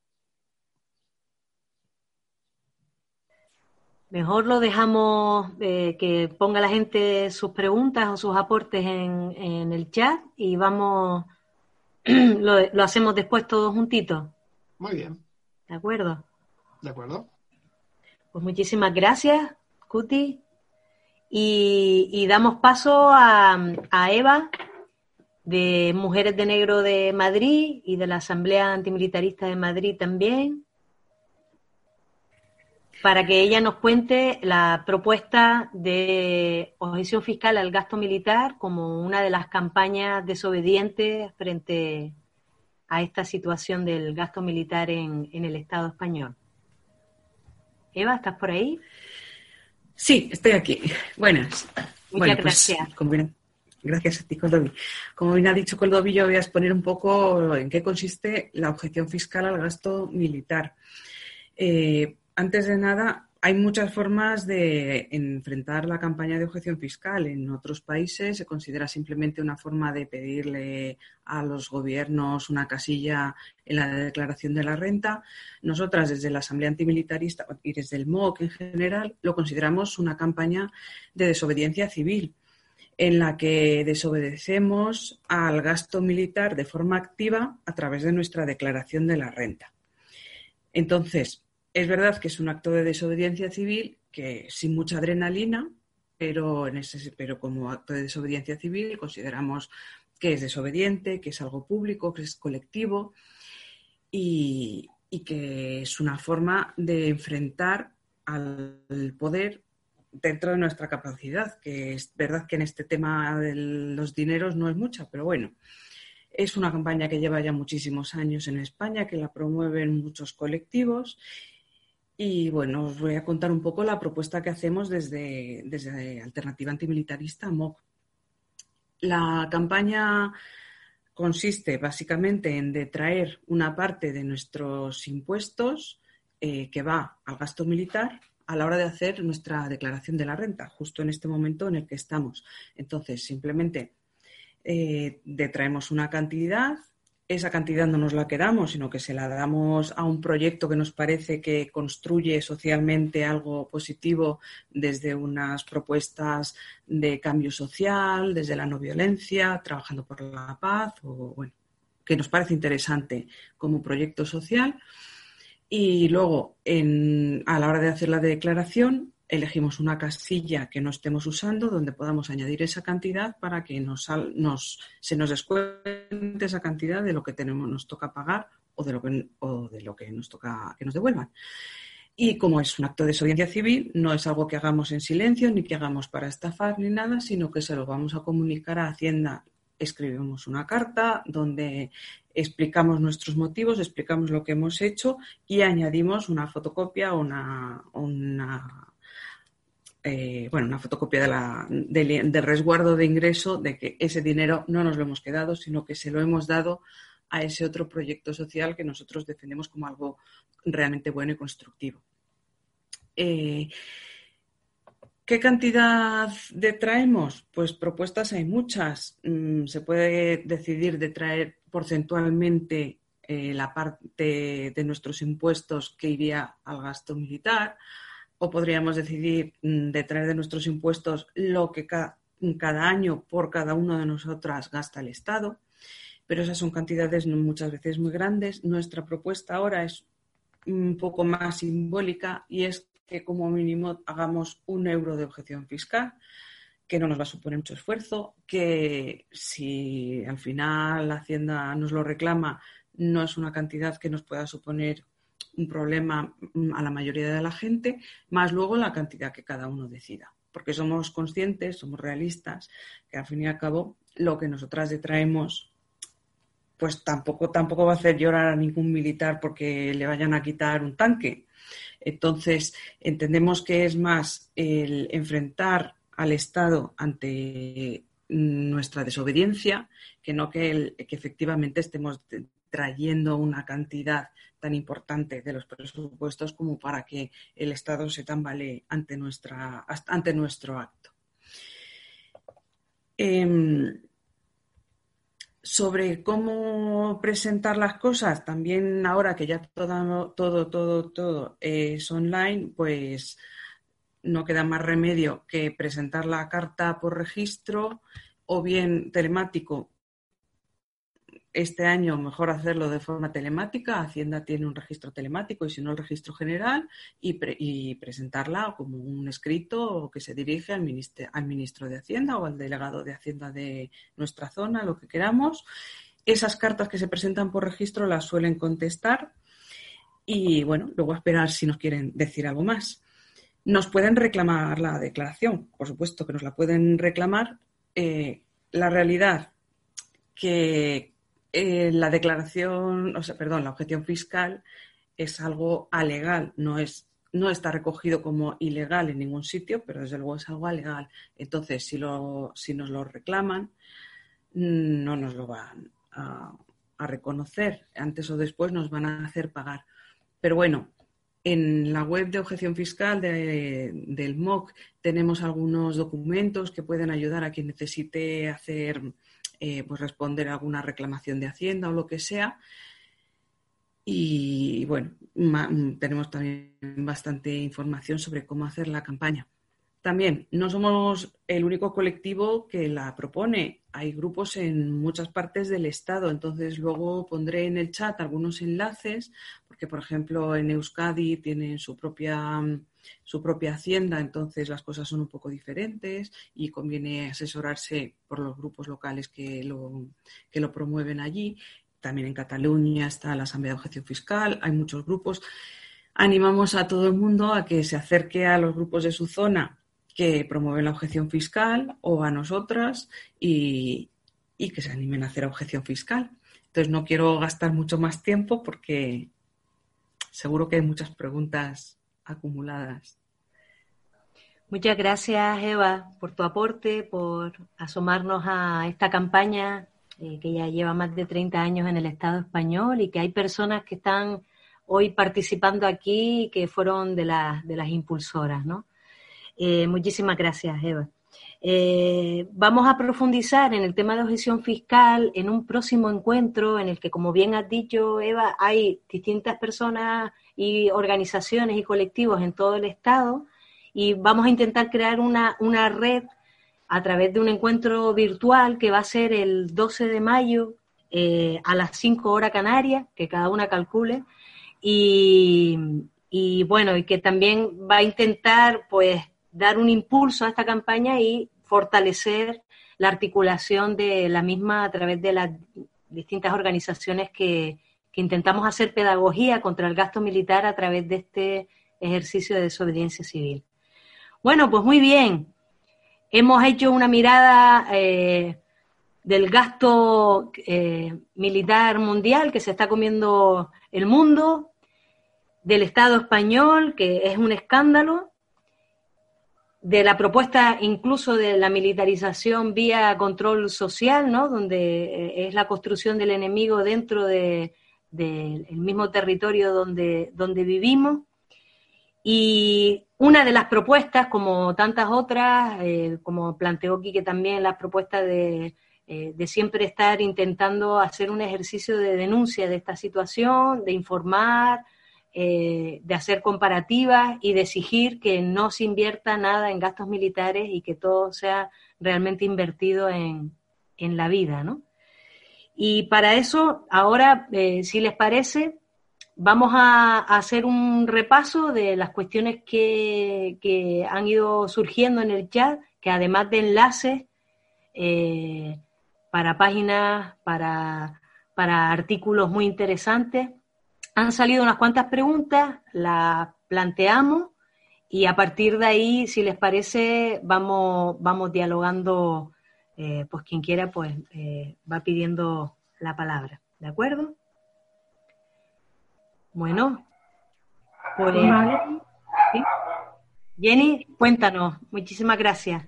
Speaker 3: Mejor lo dejamos eh, que ponga la gente sus preguntas o sus aportes en, en el chat y vamos, [CLEARS THROAT] lo, lo hacemos después todos juntitos.
Speaker 6: Muy bien.
Speaker 3: ¿De acuerdo?
Speaker 6: ¿De acuerdo?
Speaker 3: Pues muchísimas gracias, Cuti. Y, damos paso a, Eva, de Mujeres de Negro de Madrid y de la Asamblea Antimilitarista de Madrid también, para que ella nos cuente la propuesta de objeción fiscal al gasto militar como una de las campañas desobedientes frente a esta situación del gasto militar en el Estado español. Eva, ¿estás por ahí?
Speaker 7: Sí, estoy aquí. Buenas.
Speaker 3: Muchas bueno, pues, gracias.
Speaker 7: Como bien, gracias a ti, Coldovi. Como bien ha dicho Coldovi, yo voy a exponer un poco en qué consiste la objeción fiscal al gasto militar. Eh, antes de nada, hay muchas formas de enfrentar la campaña de objeción fiscal. En otros países se considera simplemente una forma de pedirle a los gobiernos una casilla en la declaración de la renta. Nosotras, desde la Asamblea Antimilitarista y desde el MOC en general, lo consideramos una campaña de desobediencia civil en la que desobedecemos al gasto militar de forma activa a través de nuestra declaración de la renta. Entonces, es verdad que es un acto de desobediencia civil que sin mucha adrenalina, pero, como acto de desobediencia civil consideramos que es desobediente, que es algo público, que es colectivo y, y que es una forma de enfrentar al poder dentro de nuestra capacidad, que es verdad que en este tema de los dineros no es mucha, pero bueno, es una campaña que lleva ya muchísimos años en España, que la promueven muchos colectivos. Y bueno, os voy a contar un poco la propuesta que hacemos desde, desde Alternativa Antimilitarista MOC. La campaña consiste básicamente en detraer una parte de nuestros impuestos eh, que va al gasto militar a la hora de hacer nuestra declaración de la renta, justo en este momento en el que estamos. Entonces, simplemente eh, detraemos una cantidad, esa cantidad no nos la quedamos, sino que se la damos a un proyecto que nos parece que construye socialmente algo positivo desde unas propuestas de cambio social, desde la no violencia, trabajando por la paz, o bueno, que nos parece interesante como proyecto social. Y luego, a la hora de hacer la declaración, elegimos una casilla que no estemos usando donde podamos añadir esa cantidad para que nos, se nos descuente esa cantidad de lo que tenemos, nos toca pagar o de lo que, de lo que nos toca que nos devuelvan. Y como es un acto de desobediencia civil, no es algo que hagamos en silencio ni que hagamos para estafar ni nada, sino que se lo vamos a comunicar a Hacienda. Escribimos una carta donde explicamos nuestros motivos, explicamos lo que hemos hecho y añadimos una fotocopia o una, una eh, bueno, una fotocopia de la, del, resguardo de ingreso de que ese dinero no nos lo hemos quedado, sino que se lo hemos dado a ese otro proyecto social que nosotros defendemos como algo realmente bueno y constructivo. Eh, ¿Qué cantidad detraemos? Pues propuestas hay muchas. Mm, se puede decidir detraer porcentualmente eh, la parte de nuestros impuestos que iría al gasto militar o podríamos decidir mm, detraer de nuestros impuestos lo que cada año por cada una de nosotras gasta el Estado, pero esas son cantidades muchas veces muy grandes. Nuestra propuesta ahora es un poco más simbólica y es que como mínimo hagamos un euro de objeción fiscal, que no nos va a suponer mucho esfuerzo, que si al final la Hacienda nos lo reclama, no es una cantidad que nos pueda suponer un problema mm, a la mayoría de la gente, más luego la cantidad que cada uno decida. Porque somos conscientes, somos realistas, que al fin y al cabo lo que nosotras detraemos, pues tampoco, tampoco va a hacer llorar a ningún militar porque le vayan a quitar un tanque. Entonces, entendemos que es más el enfrentar al Estado ante nuestra desobediencia que no que, que efectivamente estemos trayendo una cantidad tan importante de los presupuestos como para que el Estado se tambalee ante, nuestra, ante nuestro acto. Em, sobre cómo presentar las cosas, también ahora que ya todo, todo, todo, todo es online, pues no queda más remedio que presentar la carta por registro o bien telemático este año mejor hacerlo de forma telemática. Hacienda tiene un registro telemático y si no el registro general y, presentarla como un escrito que se dirige al, ministro de Hacienda o al delegado de Hacienda de nuestra zona, lo que queramos. Esas cartas que se presentan por registro las suelen contestar y bueno, luego esperar si nos quieren decir algo más. Nos pueden reclamar la declaración, por supuesto que nos la pueden reclamar. Eh, la realidad que, eh, la declaración, o sea, perdón, la objeción fiscal es algo alegal, no es no está recogido como ilegal en ningún sitio, pero desde luego es algo alegal. Entonces, si, lo, si nos lo reclaman, no nos lo van a, reconocer. Antes o después nos van a hacer pagar. Pero bueno, en la web de objeción fiscal del MOC tenemos algunos documentos que pueden ayudar a quien necesite hacer eh, pues responder a alguna reclamación de Hacienda o lo que sea. Y bueno, tenemos también bastante información sobre cómo hacer la campaña. También, no somos el único colectivo que la propone. Hay grupos en muchas partes del Estado. Entonces, luego pondré en el chat algunos enlaces, porque, por ejemplo, en Euskadi tienen su propia su propia hacienda, entonces las cosas son un poco diferentes y conviene asesorarse por los grupos locales que lo, que lo promueven allí. También en Cataluña está la Asamblea de Objeción Fiscal, hay muchos grupos. Animamos a todo el mundo a que se acerque a los grupos de su zona que promueven la objeción fiscal o a nosotras y, y que se animen a hacer objeción fiscal. Entonces no quiero gastar mucho más tiempo porque seguro que hay muchas preguntas acumuladas.
Speaker 3: Muchas gracias, Eva, por tu aporte, por asomarnos a esta campaña eh, que ya lleva más de 30 años en el Estado español y que hay personas que están hoy participando aquí que fueron de, las de las impulsoras, ¿no? Eh, muchísimas gracias, Eva. Eh, vamos a profundizar en el tema de objeción fiscal en un próximo encuentro en el que, como bien has dicho, Eva, hay distintas personas y organizaciones y colectivos en todo el Estado y vamos a intentar crear una, una red a través de un encuentro virtual que va a ser el 12 de mayo eh, a las 5 horas canarias, que cada una calcule, y, y bueno, y que también va a intentar pues dar un impulso a esta campaña y fortalecer la articulación de la misma a través de las distintas organizaciones que, intentamos hacer pedagogía contra el gasto militar a través de este ejercicio de desobediencia civil. Bueno, pues muy bien. Hemos hecho una mirada eh, del gasto eh, militar mundial que se está comiendo el mundo, del Estado español, que es un escándalo, de la propuesta incluso de la militarización vía control social, ¿no? donde eh, es la construcción del enemigo dentro del mismo territorio donde, donde vivimos. Y una de las propuestas, como tantas otras, eh, como planteó Quique también, la propuesta de, eh, de siempre estar intentando hacer un ejercicio de denuncia de esta situación, de informar, eh, de hacer comparativas y de exigir que no se invierta nada en gastos militares y que todo sea realmente invertido en, la vida, ¿no? Y para eso, ahora, eh, si les parece, vamos a, hacer un repaso de las cuestiones que, han ido surgiendo en el chat, que además de enlaces eh, para páginas, para, para artículos muy interesantes, han salido unas cuantas preguntas, las planteamos y a partir de ahí, si les parece, vamos, vamos dialogando, eh, pues quien quiera, pues eh, va pidiendo la palabra, ¿de acuerdo? Bueno, pues, Jenny, cuéntanos, muchísimas gracias.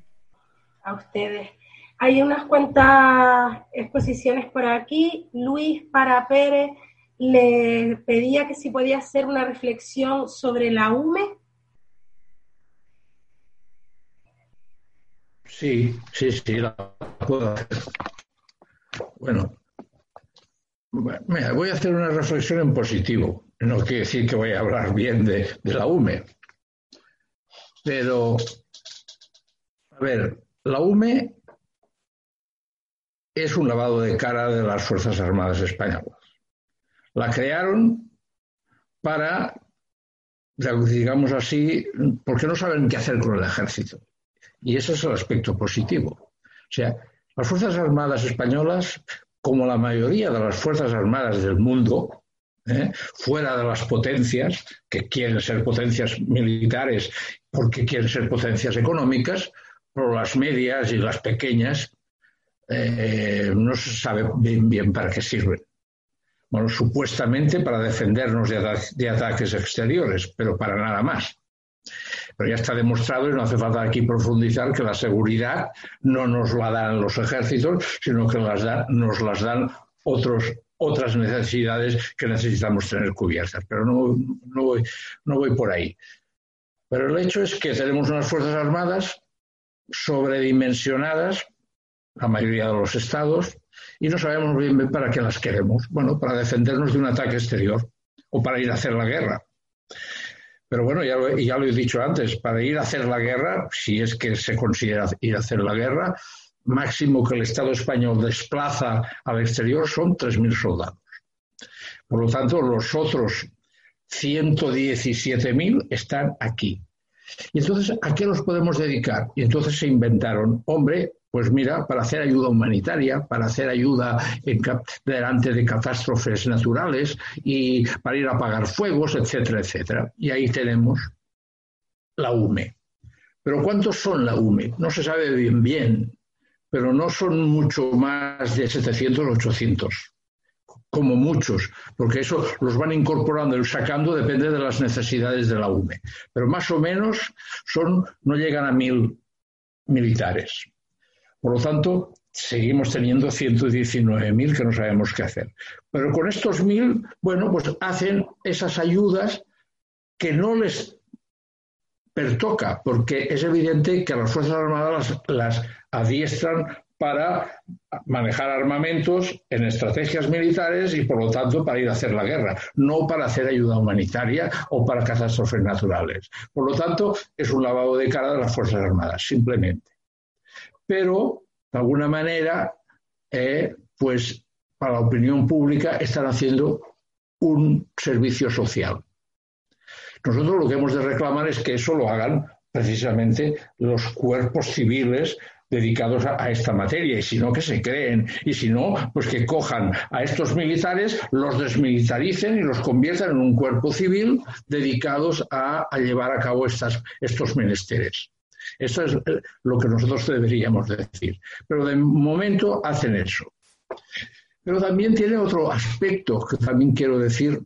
Speaker 8: A ustedes. Hay unas cuantas exposiciones por aquí. Luis para Pérez le pedía que si podía hacer una reflexión sobre la UME.
Speaker 5: Sí, sí, sí, la puedo hacer. Bueno, voy a hacer una reflexión en positivo. No quiere decir que voy a hablar bien de, de la UME. Pero, a ver, la UME es un lavado de cara de las Fuerzas Armadas Españolas. La crearon para, digamos así, porque no saben qué hacer con el ejército. Y ese es el aspecto positivo. O sea, las Fuerzas Armadas españolas, como la mayoría de las Fuerzas Armadas del mundo, ¿eh? fuera de las potencias, que quieren ser potencias militares porque quieren ser potencias económicas, pero las medias y las pequeñas eh, no se sabe bien, bien para qué sirven bueno, supuestamente para defendernos de, ataques exteriores, pero para nada más. Pero ya está demostrado, y no hace falta aquí profundizar, que la seguridad no nos la dan los ejércitos, sino que nos las dan otros, otras necesidades que necesitamos tener cubiertas. Pero no, no, no voy por ahí. Pero el hecho es que tenemos unas Fuerzas Armadas sobredimensionadas, la mayoría de los estados, y no sabemos bien para qué las queremos. Bueno, para defendernos de un ataque exterior o para ir a hacer la guerra. Pero bueno, ya lo, ya lo he dicho antes, para ir a hacer la guerra, si es que se considera ir a hacer la guerra, máximo que el Estado español desplaza al exterior son 3.000 soldados. Por lo tanto, los otros 117.000 están aquí. Y entonces, ¿a qué los podemos dedicar? Y entonces se inventaron, hombre, pues mira, para hacer ayuda humanitaria, para hacer ayuda delante de catástrofes naturales y para ir a apagar fuegos, etcétera, etcétera. Y ahí tenemos la UME. Pero ¿cuántos son la UME? No se sabe bien bien, pero no son mucho más de 700 o 800, como muchos, porque eso los van incorporando y sacando depende de las necesidades de la UME. Pero más o menos son, no llegan a mil militares. Por lo tanto, seguimos teniendo 119.000 que no sabemos qué hacer. Pero con estos mil, bueno, pues hacen esas ayudas que no les pertoca, porque es evidente que las Fuerzas Armadas las, adiestran para manejar armamentos en estrategias militares y, por lo tanto, para ir a hacer la guerra, no para hacer ayuda humanitaria o para catástrofes naturales. Por lo tanto, es un lavado de cara de las Fuerzas Armadas, simplemente. Pero de alguna manera, eh, pues para la opinión pública están haciendo un servicio social. Nosotros lo que hemos de reclamar es que eso lo hagan precisamente los cuerpos civiles dedicados a, esta materia, y si no, que se creen, y si no, pues que cojan a estos militares, los desmilitaricen y los conviertan en un cuerpo civil dedicados a, llevar a cabo estos menesteres. Eso es eh, lo que nosotros deberíamos decir. Pero de momento hacen eso. Pero también tiene otro aspecto que también quiero decir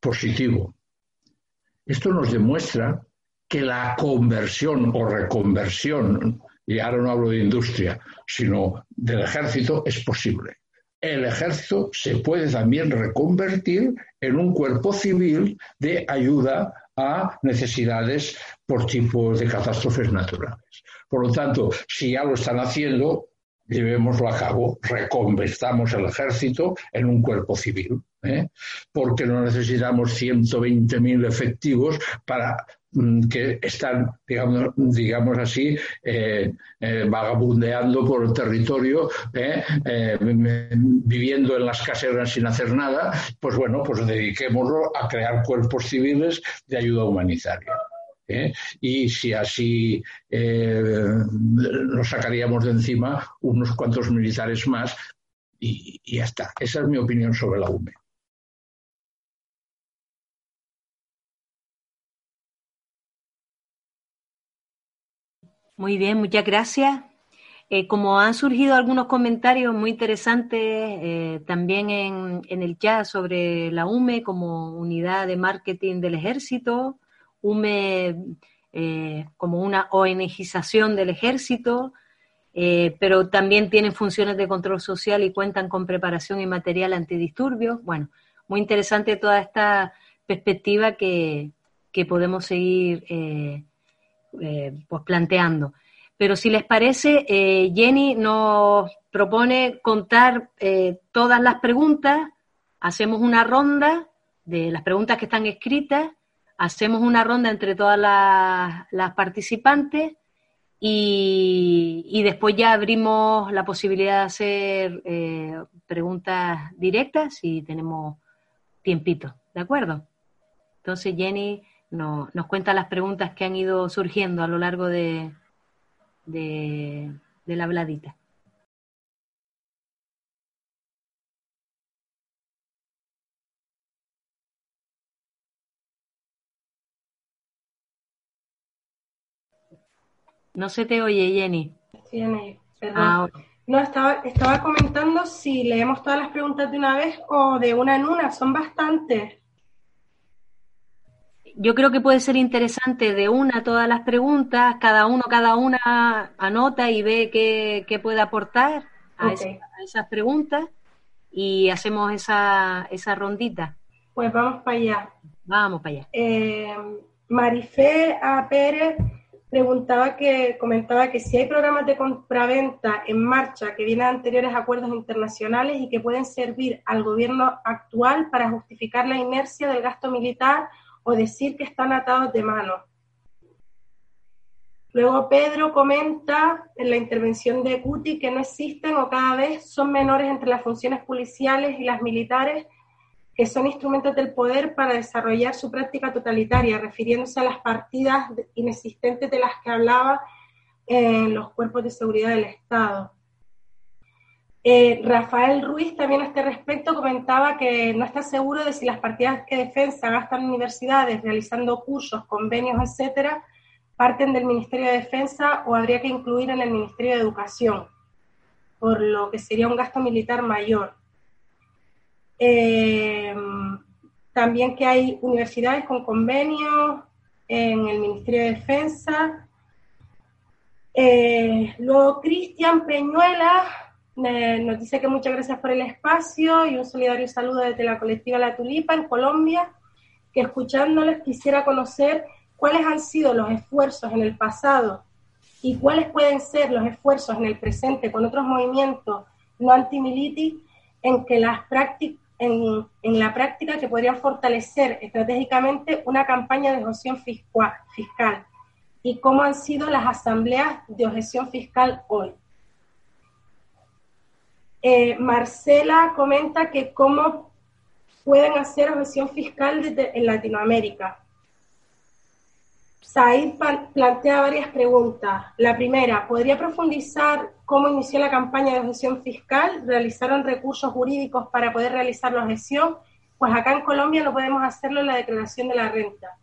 Speaker 5: positivo. Esto nos demuestra que la conversión o reconversión, y ahora no hablo de industria, sino del ejército, es posible. El ejército se puede también reconvertir en un cuerpo civil de ayuda a necesidades por tipo de catástrofes naturales. Por lo tanto, si ya lo están haciendo, llevémoslo a cabo, reconvertamos el ejército en un cuerpo civil, ¿eh? porque no necesitamos 120.000 efectivos para que están, digamos, digamos así, eh, eh, vagabundeando por el territorio, eh, viviendo en las caseras sin hacer nada, pues bueno, pues dediquémoslo a crear cuerpos civiles de ayuda humanitaria. Y si así nos sacaríamos de encima unos cuantos militares más y, y ya está. Esa es mi opinión sobre la UME.
Speaker 3: Muy bien, muchas gracias. Eh, como han surgido algunos comentarios muy interesantes eh, también en, el chat sobre la UME como unidad de marketing del ejército, UME eh, como una ONGización del ejército, pero también tienen funciones de control social y cuentan con preparación y material antidisturbios. Bueno, muy interesante toda esta perspectiva que, que podemos seguir eh, pues planteando. Pero si les parece, eh, Jenny nos propone contar eh, todas las preguntas, hacemos una ronda de las preguntas que están escritas, hacemos una ronda entre todas las, participantes y, y, después ya abrimos la posibilidad de hacer preguntas directas si tenemos tiempito, ¿de acuerdo? Entonces, Jenny, nos cuenta las preguntas que han ido surgiendo a lo largo de, de, la bladita. No se te oye, Jenny.
Speaker 8: Ah, no, estaba, estaba comentando si leemos todas las preguntas de una vez o de una en una, son bastantes
Speaker 3: yo creo que puede ser interesante de una todas las preguntas, cada uno, cada una anota y ve qué, puede aportar a, esas preguntas y hacemos esa, esa rondita.
Speaker 8: Pues vamos para allá.
Speaker 3: Vamos para allá.
Speaker 8: Eh, Marifé A. Pérez preguntaba que, comentaba que si hay programas de compraventa en marcha que vienen anteriores acuerdos internacionales y que pueden servir al gobierno actual para justificar la inercia del gasto militar o decir que están atados de mano. Luego Pedro comenta en la intervención de Cuti que no existen o cada vez son menores entre las funciones policiales y las militares que son instrumentos del poder para desarrollar su práctica totalitaria, refiriéndose a las partidas inexistentes de las que hablaba en los cuerpos de seguridad del Estado. Eh, Rafael Ruiz también a este respecto comentaba que no está seguro de si las partidas que defensa gastan universidades realizando cursos, convenios, etcétera, parten del Ministerio de Defensa o habría que incluir en el Ministerio de Educación, por lo que sería un gasto militar mayor. Eh, también que hay universidades con convenios en el Ministerio de Defensa. Eh, luego Cristian Peñuela nos dice que muchas gracias por el espacio y un solidario saludo desde la colectiva La Tulipa en Colombia, que escuchándoles quisiera conocer cuáles han sido los esfuerzos en el pasado y cuáles pueden ser los esfuerzos en el presente con otros movimientos no antimiliti en que las prácticas en, en, la práctica que podrían fortalecer estratégicamente una campaña de objeción fiscal y cómo han sido las asambleas de objeción fiscal hoy. Eh, Marcela comenta que cómo pueden hacer objeción fiscal en Latinoamérica. Said plantea varias preguntas. La primera, ¿podría profundizar cómo inició la campaña de objeción fiscal? ¿Realizaron recursos jurídicos para poder realizar la objeción? Pues acá en Colombia no podemos hacerlo en la declaración de la renta.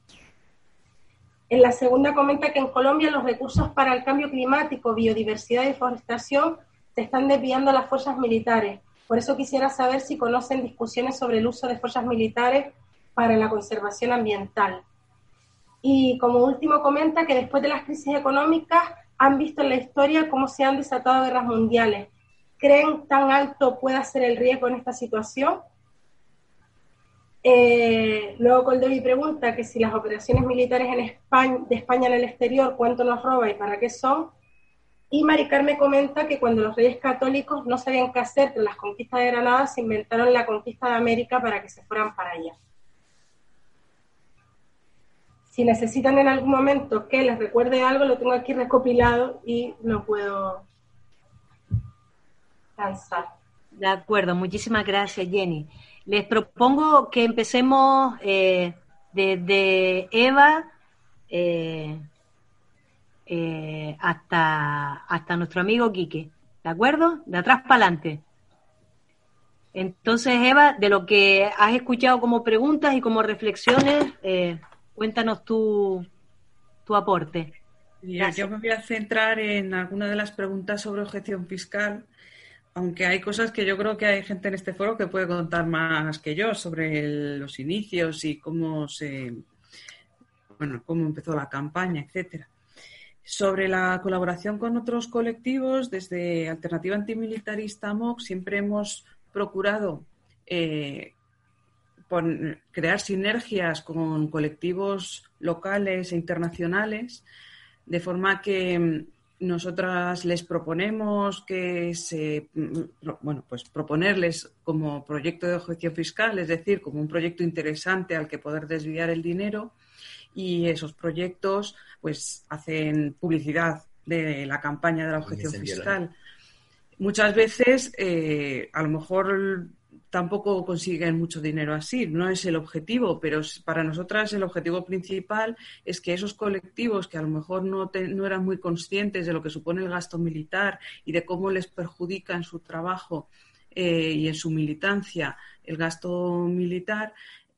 Speaker 8: En la segunda comenta que en Colombia los recursos para el cambio climático, biodiversidad y deforestación se están desviando las fuerzas militares. Por eso quisiera saber si conocen discusiones sobre el uso de fuerzas militares para la conservación ambiental. Y como último comenta que después de las crisis económicas han visto en la historia cómo se han desatado guerras mundiales. ¿Creen tan alto puede ser el riesgo en esta situación? Eh, luego Coldevi pregunta que si las operaciones militares España, de España en el exterior, cuánto nos roba y para qué son. Y Maricar me comenta que cuando los reyes católicos no sabían qué hacer tras las conquistas de Granada, se inventaron la conquista de América para que se fueran para allá. Si necesitan en algún momento que les recuerde algo, lo tengo aquí recopilado y lo puedo lanzar.
Speaker 3: De acuerdo, muchísimas gracias, Jenny. Les propongo que empecemos eh, desde Eva eh, eh, hasta, hasta nuestro amigo Quique. ¿De acuerdo? De atrás para adelante. Entonces, Eva, de lo que has escuchado como preguntas y como reflexiones, Cuéntanos tu, tu aporte.
Speaker 7: yo me voy a centrar en alguna de las preguntas sobre objeción fiscal, aunque hay cosas que yo creo que hay gente en este foro que puede contar más que yo sobre los inicios y cómo se bueno, cómo empezó la campaña, etcétera. Sobre la colaboración con otros colectivos, desde Alternativa Antimilitarista MOC siempre hemos procurado eh, crear sinergias con colectivos locales e internacionales, de forma que mm, nosotras les proponemos que se, mm, bueno, pues proponerles como proyecto de objeción fiscal, es decir, como un proyecto interesante al que poder desviar el dinero y esos proyectos pues hacen publicidad de la campaña de la objeción fiscal. Muchas veces, eh, a lo mejor tampoco consiguen mucho dinero así, no es el objetivo, pero para nosotras el objetivo principal es que esos colectivos que a lo mejor no, no eran muy conscientes de lo que supone el gasto militar y de cómo les perjudica en su trabajo eh, y en su militancia el gasto militar,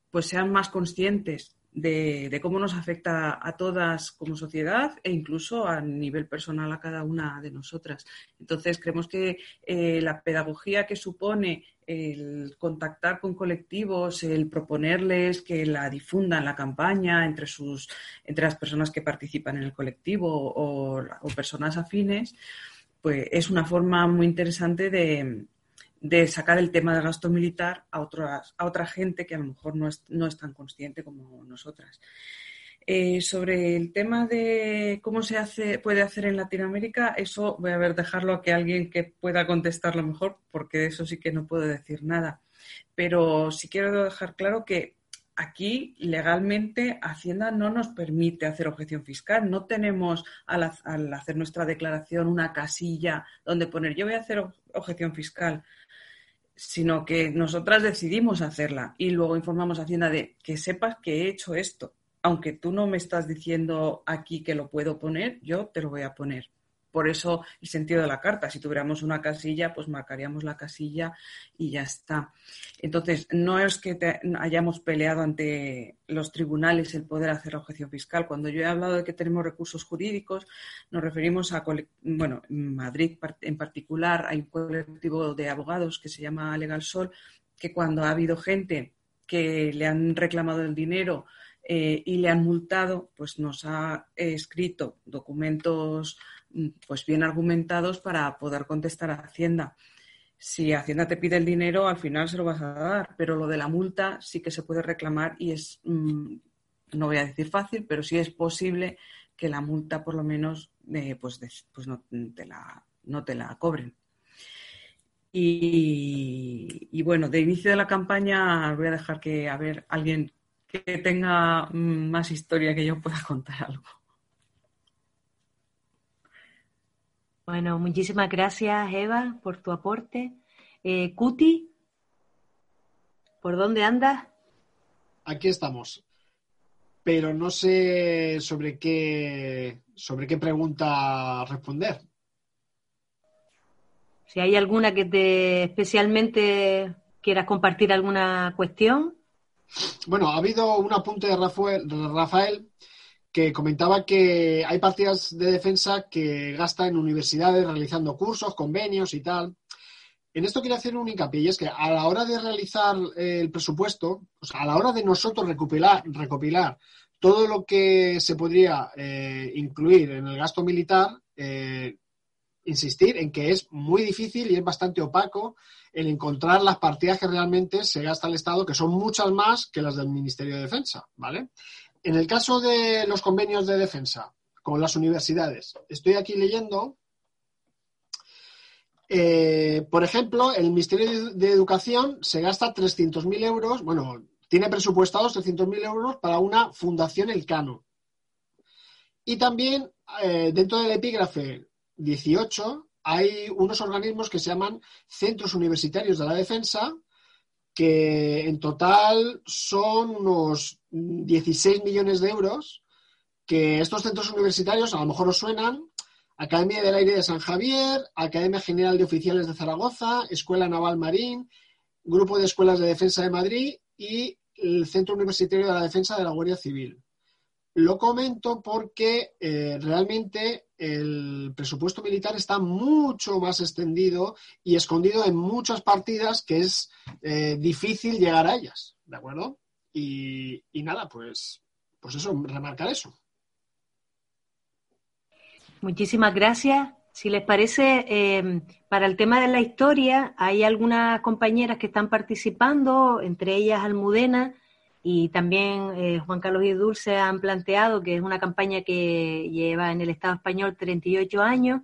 Speaker 7: pues sean más conscientes de, cómo nos afecta a todas como sociedad e incluso a nivel personal a cada una de nosotras. Entonces, creemos que eh, la pedagogía que supone el contactar con colectivos, el proponerles que la difundan la campaña entre sus, entre las personas que participan en el colectivo o, personas afines, pues es una forma muy interesante de, sacar el tema del gasto militar a, otras, a otra gente que a lo mejor no es, no es tan consciente como nosotras. Eh, sobre el tema de cómo se hace, puede hacer en Latinoamérica, eso voy a ver dejarlo a que alguien que pueda contestarlo mejor, porque de eso sí que no puedo decir nada. Pero sí quiero dejar claro que aquí legalmente Hacienda no nos permite hacer objeción fiscal. No tenemos al, hacer nuestra declaración una casilla donde poner yo voy a hacer objeción fiscal sino que nosotras decidimos hacerla y luego informamos a Hacienda de que sepas que he hecho esto aunque tú no me estás diciendo aquí que lo puedo poner, yo te lo voy a poner. Por eso el sentido de la carta. Si tuviéramos una casilla, pues marcaríamos la casilla y ya está. Entonces, no es que hayamos peleado ante los tribunales el poder hacer la objeción fiscal. Cuando yo he hablado de que tenemos recursos jurídicos, nos referimos a, bueno, en Madrid en particular hay un colectivo de abogados que se llama Legal Sol, que cuando ha habido gente que le han reclamado el dinero eh, y le han multado, pues nos ha escrito documentos pues bien argumentados para poder contestar a Hacienda. Si Hacienda te pide el dinero, al final se lo vas a dar, pero lo de la multa sí que se puede reclamar y es, mm, no voy a decir fácil, pero sí es posible que la multa por lo menos eh, pues, pues no, te la, no te la cobren. Y, y, bueno, de inicio de la campaña voy a dejar que a ver alguien que tenga más historia que yo pueda [LAUGHS] contar algo.
Speaker 3: Bueno, muchísimas gracias Eva por tu aporte. Eh, Cuti, ¿por dónde andas?
Speaker 6: Aquí estamos, pero no sé sobre qué sobre qué pregunta responder.
Speaker 3: Si hay alguna que te especialmente quieras compartir alguna cuestión.
Speaker 6: Bueno, ha habido un apunte de Rafael, que comentaba que hay partidas de defensa que gastan en universidades realizando cursos, convenios y tal. En esto quiero hacer un hincapié y es que a la hora de realizar el presupuesto, o sea, a la hora de nosotros recopilar, recopilar todo lo que se podría eh, incluir en el gasto militar, eh, insistir en que es muy difícil y es bastante opaco el encontrar las partidas que realmente se gasta el Estado, que son muchas más que las del Ministerio de Defensa, ¿vale? En el caso de los convenios de defensa con las universidades, estoy aquí leyendo, eh, por ejemplo, el Ministerio de Educación se gasta 300.000 euros, bueno, tiene presupuestados 300.000 euros para una fundación Elcano. Y también eh, dentro del epígrafe 18 hay unos organismos que se llaman Centros Universitarios de la Defensa, que en total son unos 16 millones de euros, que estos centros universitarios a lo mejor os suenan, Academia del Aire de San Javier, Academia General de Oficiales de Zaragoza, Escuela Naval Marín, Grupo de Escuelas de Defensa de Madrid y el Centro Universitario de la Defensa de la Guardia Civil. Lo comento porque eh, realmente el presupuesto militar está mucho más extendido y escondido en muchas partidas que es eh, difícil llegar a ellas, ¿de acuerdo? Y, nada, pues, pues eso, remarcar eso.
Speaker 3: Muchísimas gracias. Si les parece, eh, para el tema de la historia, hay algunas compañeras que están participando, entre ellas Almudena, y también eh, Juan Carlos y Dulce han planteado que es una campaña que lleva en el Estado español 38 años.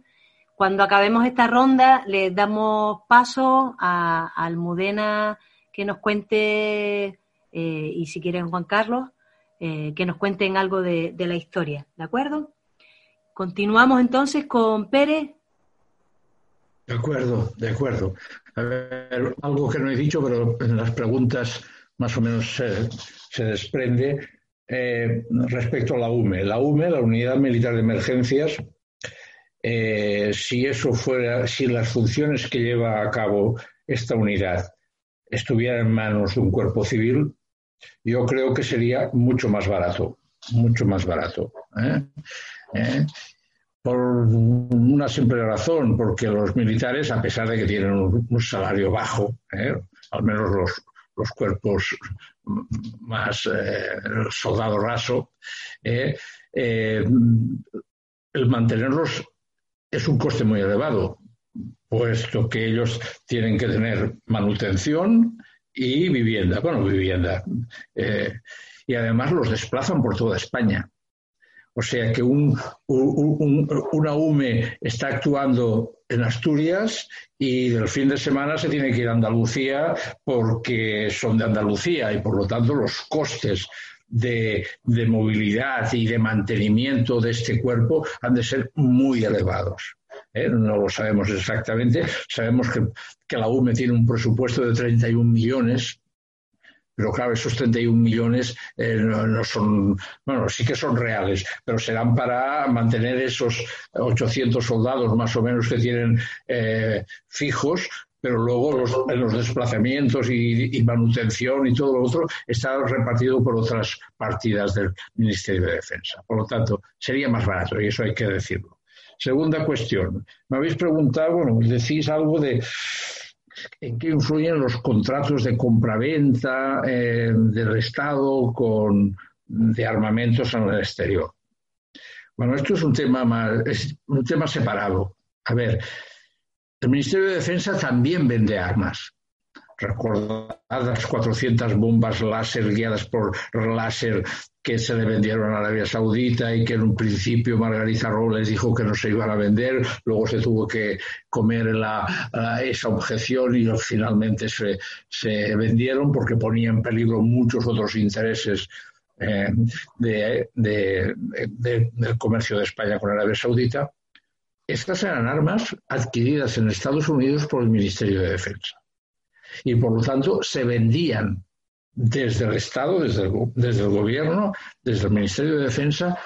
Speaker 3: Cuando acabemos esta ronda, les damos paso a, Almudena que nos cuente, eh, y si quieren Juan Carlos, eh, que nos cuenten algo de, de la historia. ¿De acuerdo? Continuamos entonces con Pérez.
Speaker 5: De acuerdo, de acuerdo. A ver, algo que no he dicho, pero en las preguntas más o menos se, desprende eh, respecto a la UME. La UME, la Unidad Militar de Emergencias, si eso fuera, si las funciones que lleva a cabo esta unidad estuvieran en manos de un cuerpo civil, yo creo que sería mucho más barato, mucho más barato. ¿eh? Por una simple razón, porque los militares, a pesar de que tienen un, salario bajo, al menos los, los cuerpos más eh, soldado raso, eh, eh, el mantenerlos es un coste muy elevado, puesto que ellos tienen que tener manutención y vivienda, bueno, vivienda. y además los desplazan por toda España. O sea que un, una UME está actuando en Asturias y del fin de semana se tiene que ir a Andalucía porque son de Andalucía y por lo tanto los costes de, movilidad y de mantenimiento de este cuerpo han de ser muy elevados. ¿eh? No lo sabemos exactamente. Sabemos que, que la UME tiene un presupuesto de 31 millones Pero claro, esos 31 millones eh, no, son, bueno, sí que son reales, pero serán para mantener esos 800 soldados más o menos que tienen eh, fijos, pero luego los, los desplazamientos y, manutención y todo lo otro está repartido por otras partidas del Ministerio de Defensa. Por lo tanto, sería más barato y eso hay que decirlo. Segunda cuestión. Me habéis preguntado, bueno, decís algo de en qué influyen los contratos de compraventa eh, del Estado con, de armamentos en el exterior. Bueno, esto es un tema más, es un tema separado. A ver, el Ministerio de Defensa también vende armas. Recordad las 400 bombas láser guiadas por láser que se le vendieron a Arabia Saudita y que en un principio Margarita Robles dijo que no se iban a vender, luego se tuvo que comer esa objeción y finalmente se, vendieron porque ponía en peligro muchos otros intereses eh, de, del comercio de España con Arabia Saudita. Estas eran armas adquiridas en Estados Unidos por el Ministerio de Defensa y por lo tanto se vendían desde el Estado, desde el, gobierno, desde el Ministerio de Defensa,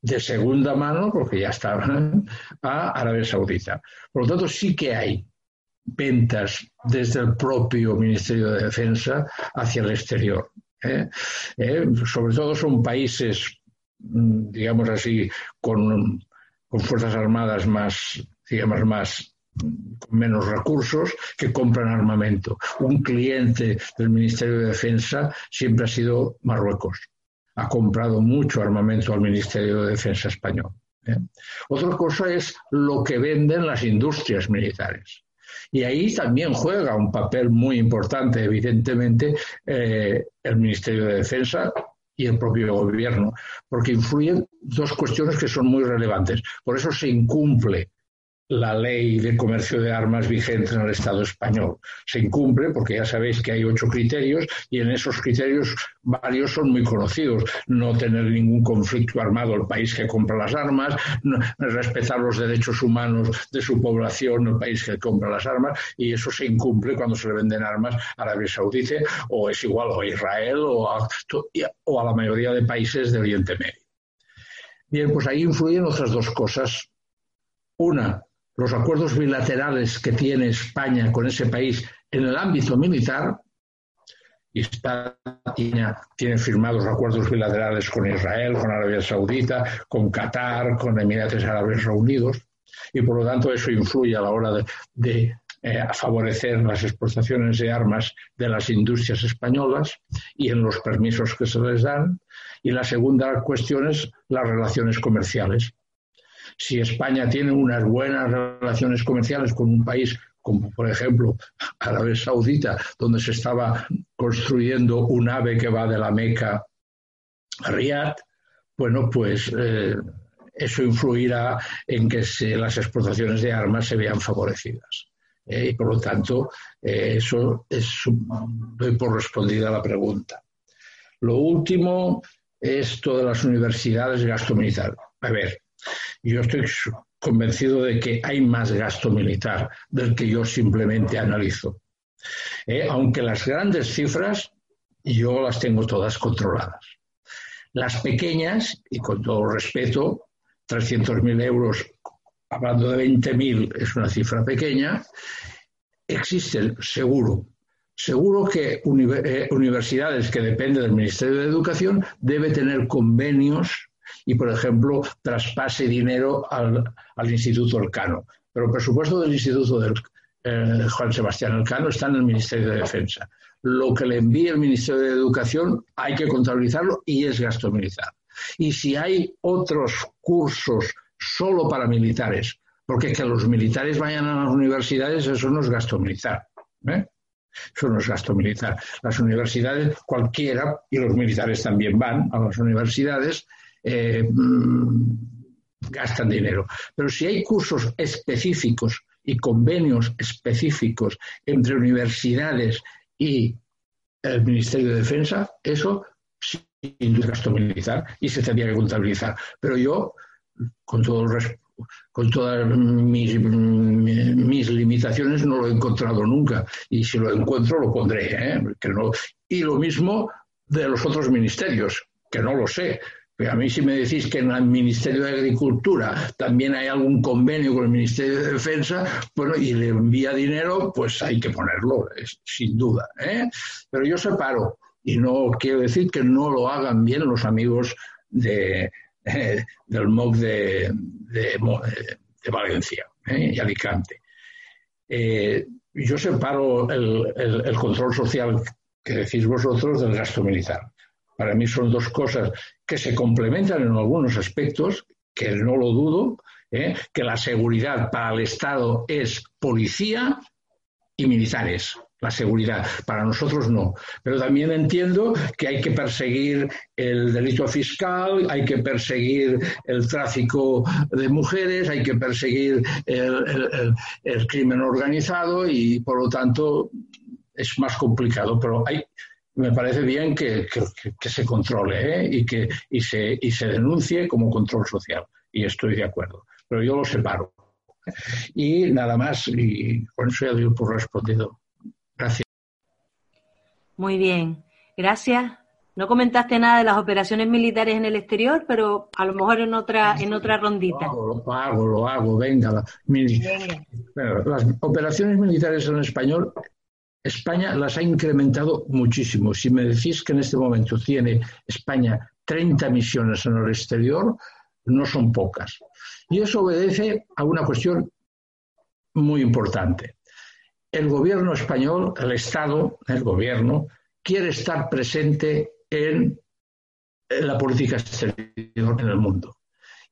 Speaker 5: de segunda mano, porque ya estaban, a Arabia Saudita. Por lo tanto, sí que hay ventas desde el propio Ministerio de Defensa hacia el exterior. ¿eh? ¿Eh? Sobre todo son países, mm, digamos así, con, con fuerzas armadas más, digamos, más con menos recursos que compran armamento. Un cliente del Ministerio de Defensa siempre ha sido Marruecos. Ha comprado mucho armamento al Ministerio de Defensa español. ¿eh? Otra cosa es lo que venden las industrias militares. Y ahí también juega un papel muy importante, evidentemente, eh, el Ministerio de Defensa y el propio gobierno, porque influyen dos cuestiones que son muy relevantes. Por eso se incumple la ley de comercio de armas vigente en el Estado español. Se incumple porque ya sabéis que hay ocho criterios y en esos criterios varios son muy conocidos. No tener ningún conflicto armado el país que compra las armas, respetar los derechos humanos de su población el país que compra las armas y eso se incumple cuando se le venden armas a Arabia Saudita o es igual a Israel o a, o a la mayoría de países de Oriente Medio. Bien, pues ahí influyen otras dos cosas. Una, los acuerdos bilaterales que tiene España con ese país en el ámbito militar, España tiene, firmados acuerdos bilaterales con Israel, con Arabia Saudita, con Qatar, con Emiratos Árabes Reunidos, y por lo tanto eso influye a la hora de, eh, favorecer las exportaciones de armas de las industrias españolas y en los permisos que se les dan. Y la segunda cuestión es las relaciones comerciales si España tiene unas buenas relaciones comerciales con un país como por ejemplo Arabia Saudita, donde se estaba construyendo un ave que va de la Meca a Riyadh, bueno, pues eh, eso influirá en que las exportaciones de armas se vean favorecidas. Eh, y por lo tanto, eh, eso es, doy por respondida la pregunta. Lo último es todas las universidades y gasto militar. A ver, yo estoy convencido de que hay más gasto militar del que yo simplemente analizo. Eh, aunque las grandes cifras yo las tengo todas controladas. Las pequeñas, y con todo respeto, 300.000 euros, hablando de 20.000, es una cifra pequeña, existen seguro. Seguro que eh, universidades que dependen del Ministerio de Educación debe tener convenios y, por ejemplo, traspase dinero al, Instituto Elcano. Pero el presupuesto del Instituto del, eh, Juan Sebastián Elcano está en el Ministerio de Defensa. Lo que le envíe el Ministerio de Educación hay que contabilizarlo y es gasto militar. Y si hay otros cursos solo para militares, porque que los militares vayan a las universidades, eso no es gasto militar. ¿eh? Eso no es gasto militar. Las universidades, cualquiera, y los militares también van a las universidades, eh, mm, gastan dinero. Pero si hay cursos específicos y convenios específicos entre universidades y el Ministerio de Defensa, eso sí es gasto militar y se tendría que contabilizar. Pero yo, con todo el con todas mis, limitaciones, no lo he encontrado nunca. Y si lo encuentro, lo pondré. ¿eh? Y lo mismo de los otros ministerios, que no lo sé. A mí si me decís que en el Ministerio de Agricultura también hay algún convenio con el Ministerio de Defensa, bueno, y le envía dinero, pues hay que ponerlo, sin duda. ¿eh? Pero yo separo, y no quiero decir que no lo hagan bien los amigos eh, del MOC de, Valencia ¿eh? y Alicante. Yo separo el, control social que decís vosotros del gasto militar. Para mí son dos cosas que se complementan en algunos aspectos, que no lo dudo, que la seguridad para el Estado es policía y militares la seguridad. Para nosotros no. Pero también entiendo que hay que perseguir el delito fiscal, hay que perseguir el tráfico de mujeres, hay que perseguir el, crimen organizado y, por lo tanto, es más complicado. Pero hay, me parece bien que, se controle ¿eh? y que y se, y se denuncie como control social. Y estoy de acuerdo. Pero yo lo separo. Y nada más, y con eso ya doy por respondido. Gracias.
Speaker 3: Muy bien, gracias. No comentaste nada de las operaciones militares en el exterior, pero a lo mejor en otra en otra rondita.
Speaker 5: Lo hago, lo hago, venga. las operaciones militares en español, España las ha incrementado muchísimo. Si me decís que en este momento tiene España 30 misiones en el exterior, no son pocas. Y eso obedece a una cuestión muy importante el gobierno español, el Estado, el gobierno, quiere estar presente en, la política exterior en el mundo.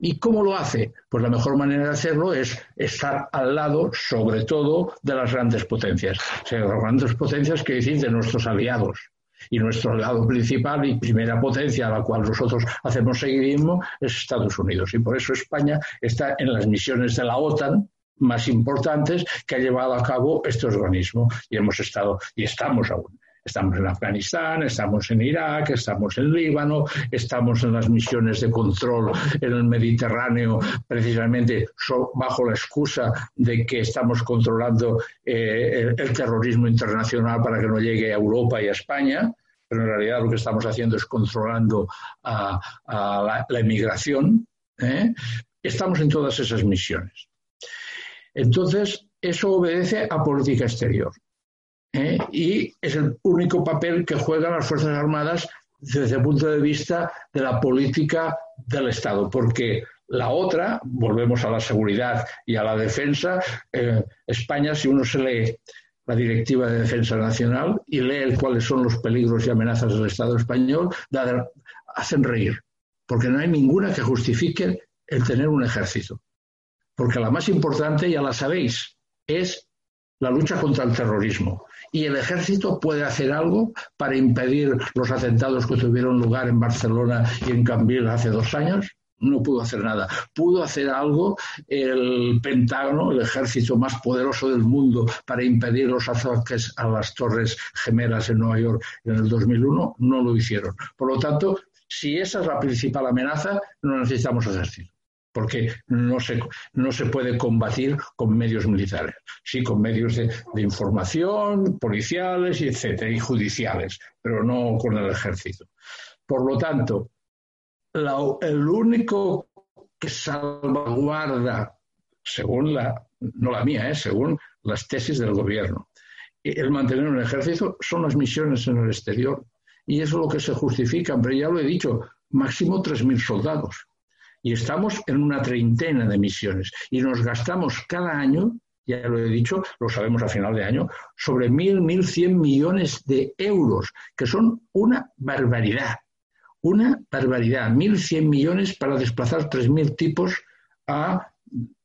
Speaker 5: ¿Y cómo lo hace? Pues la mejor manera de hacerlo es estar al lado, sobre todo, de las grandes potencias. O sea, las grandes potencias que decir de nuestros aliados. Y nuestro aliado principal y primera potencia a la cual nosotros hacemos seguidismo es Estados Unidos. Y por eso España está en las misiones de la OTAN, más importantes que ha llevado a cabo este organismo. Y hemos estado, y estamos aún. Estamos en Afganistán, estamos en Irak, estamos en Líbano, estamos en las misiones de control en el Mediterráneo, precisamente bajo la excusa de que estamos controlando eh, el, terrorismo internacional para que no llegue a Europa y a España, pero en realidad lo que estamos haciendo es controlando a, la, emigración. ¿eh? Estamos en todas esas misiones. Entonces, eso obedece a política exterior. ¿Eh? Y es el único papel que juegan las Fuerzas Armadas desde el punto de vista de la política del Estado, porque la otra, volvemos a la seguridad y a la defensa, eh, España, si uno se lee la Directiva de Defensa Nacional y lee cuáles son los peligros y amenazas del Estado español, hacen reír, porque no hay ninguna que justifique el tener un ejército porque la más importante, ya la sabéis, es la lucha contra el terrorismo. Y el ejército puede hacer algo para impedir los atentados que tuvieron lugar en Barcelona y en Cambil hace dos años. No pudo hacer nada. Pudo hacer algo el Pentágono, el ejército más poderoso del mundo, para impedir los ataques a las Torres Gemelas en Nueva York en el 2001. No lo hicieron. Por lo tanto, si esa es la principal amenaza, no necesitamos ejército porque no se, no se puede combatir con medios militares, sí con medios de, información, policiales, y etcétera, y judiciales, pero no con el ejército. Por lo tanto, el único que salvaguarda, según la, no la mía, ¿eh? según las tesis del gobierno, el mantener un ejército son las misiones en el exterior. Y eso es lo que se justifica, pero ya lo he dicho, máximo 3.000 soldados y estamos en una treintena de misiones. Y nos gastamos cada año, ya lo he dicho, lo sabemos a final de año, sobre mil, mil cien millones de euros, que son una barbaridad, una barbaridad, mil cien millones para desplazar tres mil tipos a,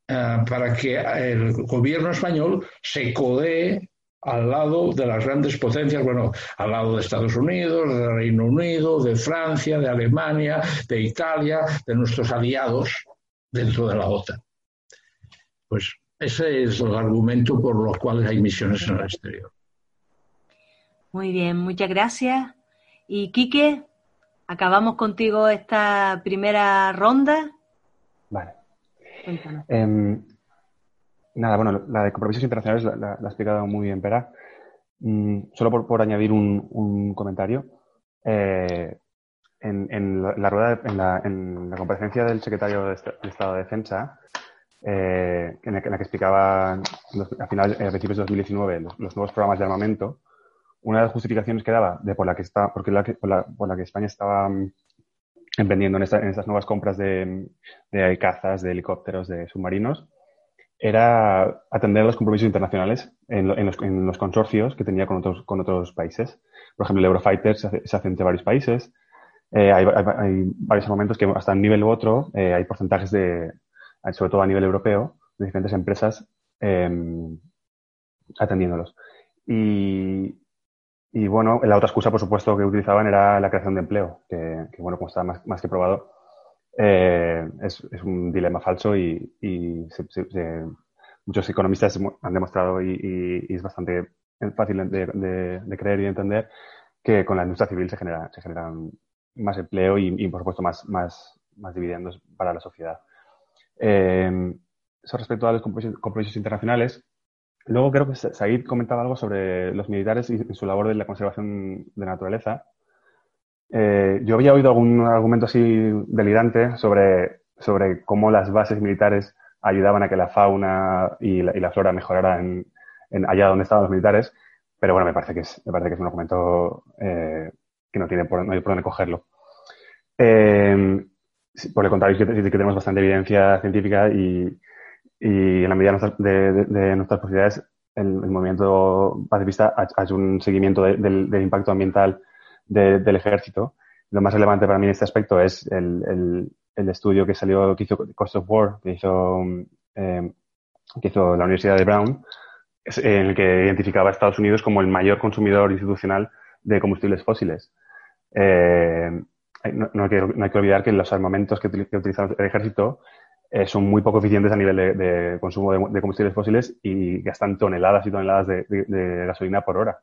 Speaker 5: para que el gobierno español se codee al lado de las grandes potencias, bueno, al lado de Estados Unidos, del Reino Unido, de Francia, de Alemania, de Italia, de nuestros aliados dentro de la OTAN. Pues ese es el argumento por los cuales hay misiones en el exterior.
Speaker 3: Muy bien, muchas gracias. Y Quique, acabamos contigo esta primera ronda.
Speaker 4: Vale. Em, nada, bueno, la de compromisos internacionales la, ha explicado muy bien Pera. Mm, solo por, añadir un, comentario. Eh, en, la, rueda, en la, en la, comparecencia del secretario de Estado de Defensa, eh, en, la, que explicaba a, final, a principios de 2019 los, nuevos programas de armamento, una de las justificaciones que daba de por la que está, porque la, por, la, por la que España estaba mm, emprendiendo en, en, estas nuevas compras de, de, cazas, de helicópteros, de submarinos, era atender los compromisos internacionales en, los, en, los, consorcios que tenía con otros, con otros países. Por ejemplo, el Eurofighter se hace, se hace entre varios países. Eh, hay, hay, varios momentos que hasta un nivel u otro eh, hay porcentajes de, sobre todo a nivel europeo, de diferentes empresas eh, atendiéndolos. Y, y bueno, la otra excusa, por supuesto, que utilizaban era la creación de empleo, que, bueno, como está más, más que probado, eh, es, un dilema falso y, muchos economistas han demostrado y, es bastante fácil de, creer y de entender que con la industria civil se genera, se generan más empleo y, por supuesto más, más, más dividendos para la sociedad. Eh, eso respecto a los compromisos internacionales, Luego creo que Said comentaba algo sobre los militares y su labor de la conservación de naturaleza. Eh, yo había oído algún argumento así delirante sobre, sobre cómo las bases militares ayudaban a que la fauna y la, flora mejoraran en, allá donde estaban los militares, pero bueno, me parece que es, me parece que es un argumento eh, que no, tiene por, no hay por dónde cogerlo. Eh, por el contrario, que, tenemos bastante evidencia científica y, y en la medida de, nuestras posibilidades, el, movimiento pacifista ha, hecho un seguimiento del, impacto ambiental del ejército. Lo más relevante para mí en este aspecto es el, estudio que salió, que hizo Cost of War, que hizo, eh, que hizo la Universidad de Brown, en el que identificaba a Estados Unidos como el mayor consumidor institucional de combustibles fósiles. Eh, no, hay que, no, hay que, olvidar que los armamentos que, que utiliza el ejército eh, son muy poco eficientes a nivel de, consumo de, combustibles fósiles y gastan toneladas y toneladas de, gasolina por hora.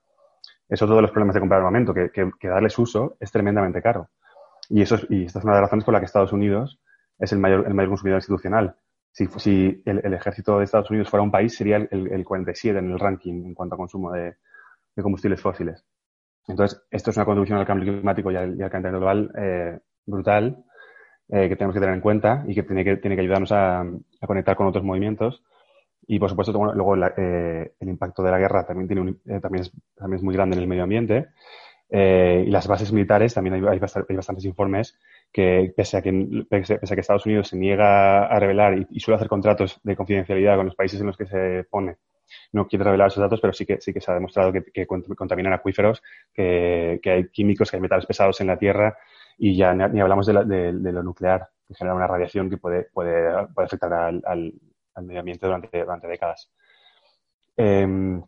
Speaker 4: Es todos los problemas de comprar armamento, que, que, darles uso es tremendamente caro. Y, eso y esta es una de las razones por la que Estados Unidos es el mayor, el mayor consumidor institucional. Si, el, ejército de Estados Unidos fuera un país, sería el, el 47 en el ranking en cuanto a consumo de, combustibles fósiles. Entonces, esto es una contribución al cambio climático y al, y calentamiento global eh, brutal eh, que tenemos que tener en cuenta y que tiene que, tiene que ayudarnos a, conectar con otros movimientos. Y, por supuesto, luego eh, el impacto de la guerra también, tiene eh, también, es, también es muy grande en el medio ambiente. y las bases militares, también hay, hay, bastantes informes que, pese a que, pese, a que Estados Unidos se niega a revelar y, suele hacer contratos de confidencialidad con los países en los que se pone, no quiere revelar esos datos, pero sí que, sí que se ha demostrado que, contaminan acuíferos, que, que, hay químicos, que hay metales pesados en la tierra y ya ni, hablamos de, lo nuclear, que genera una radiación que puede, puede, afectar al, al, medio ambiente durante, durante décadas. Em,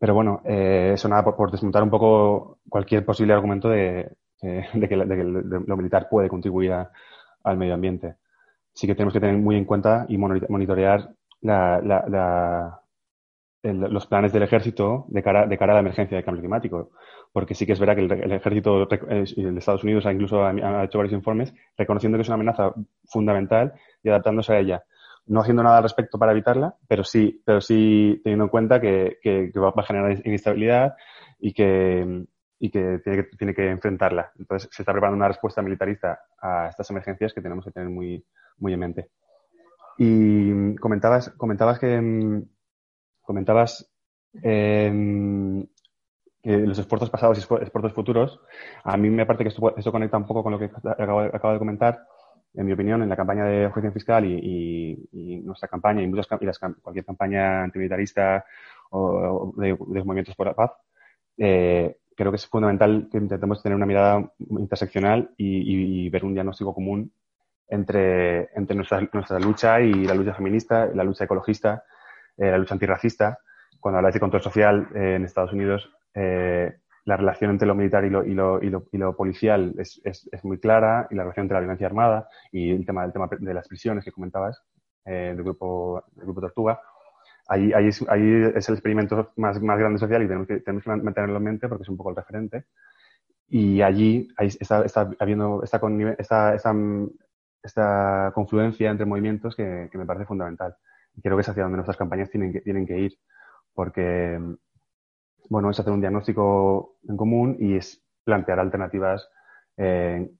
Speaker 4: pero bueno, eh, eso nada por, desmontar un poco cualquier posible argumento de, que, lo militar puede contribuir al medio ambiente. Sí que tenemos que tener muy en cuenta y monitorear los planes del ejército de cara, de cara a la emergencia de cambio climático porque sí que es verdad que el, ejército de Estados Unidos ha incluso ha, hecho varios informes reconociendo que es una amenaza fundamental y adaptándose a ella. No haciendo nada al respecto para evitarla, pero sí, pero sí teniendo en cuenta que, va a generar inestabilidad y que, y que tiene, que tiene que enfrentarla. Entonces se está preparando una respuesta militarista a estas emergencias que tenemos que tener muy, muy en mente. Y comentabas, comentabas que comentabas eh, los esfuerzos pasados y esfuerzos futuros, a mí me parece que esto conecta un poco con lo que acabo, de comentar, en mi opinión, en la campaña de objeción fiscal y, nuestra campaña y, muchas, cualquier campaña antimilitarista o, de, movimientos por la paz, eh, creo que es fundamental que intentemos tener una mirada interseccional y, ver un diagnóstico común entre, entre nuestra, nuestra, lucha y la lucha feminista, la lucha ecologista, eh, la lucha antirracista. Cuando habláis de control social eh, en Estados Unidos, eh, la relación entre lo militar y lo, y lo, y lo, y lo policial es, es, es, muy clara y la relación entre la violencia armada y el tema, el tema de las prisiones que comentabas eh, del, grupo, del grupo Tortuga. Ahí, ahí, es, ahí es el experimento más, más grande social y tenemos que, tenemos que mantenerlo en mente porque es un poco el referente. Y allí está, está, habiendo, está, con, está, está esta confluencia entre movimientos que, me parece fundamental. Y creo que es hacia donde nuestras campañas tienen que, tienen que ir, porque, bueno, es hacer un diagnóstico en común y es plantear alternativas eh,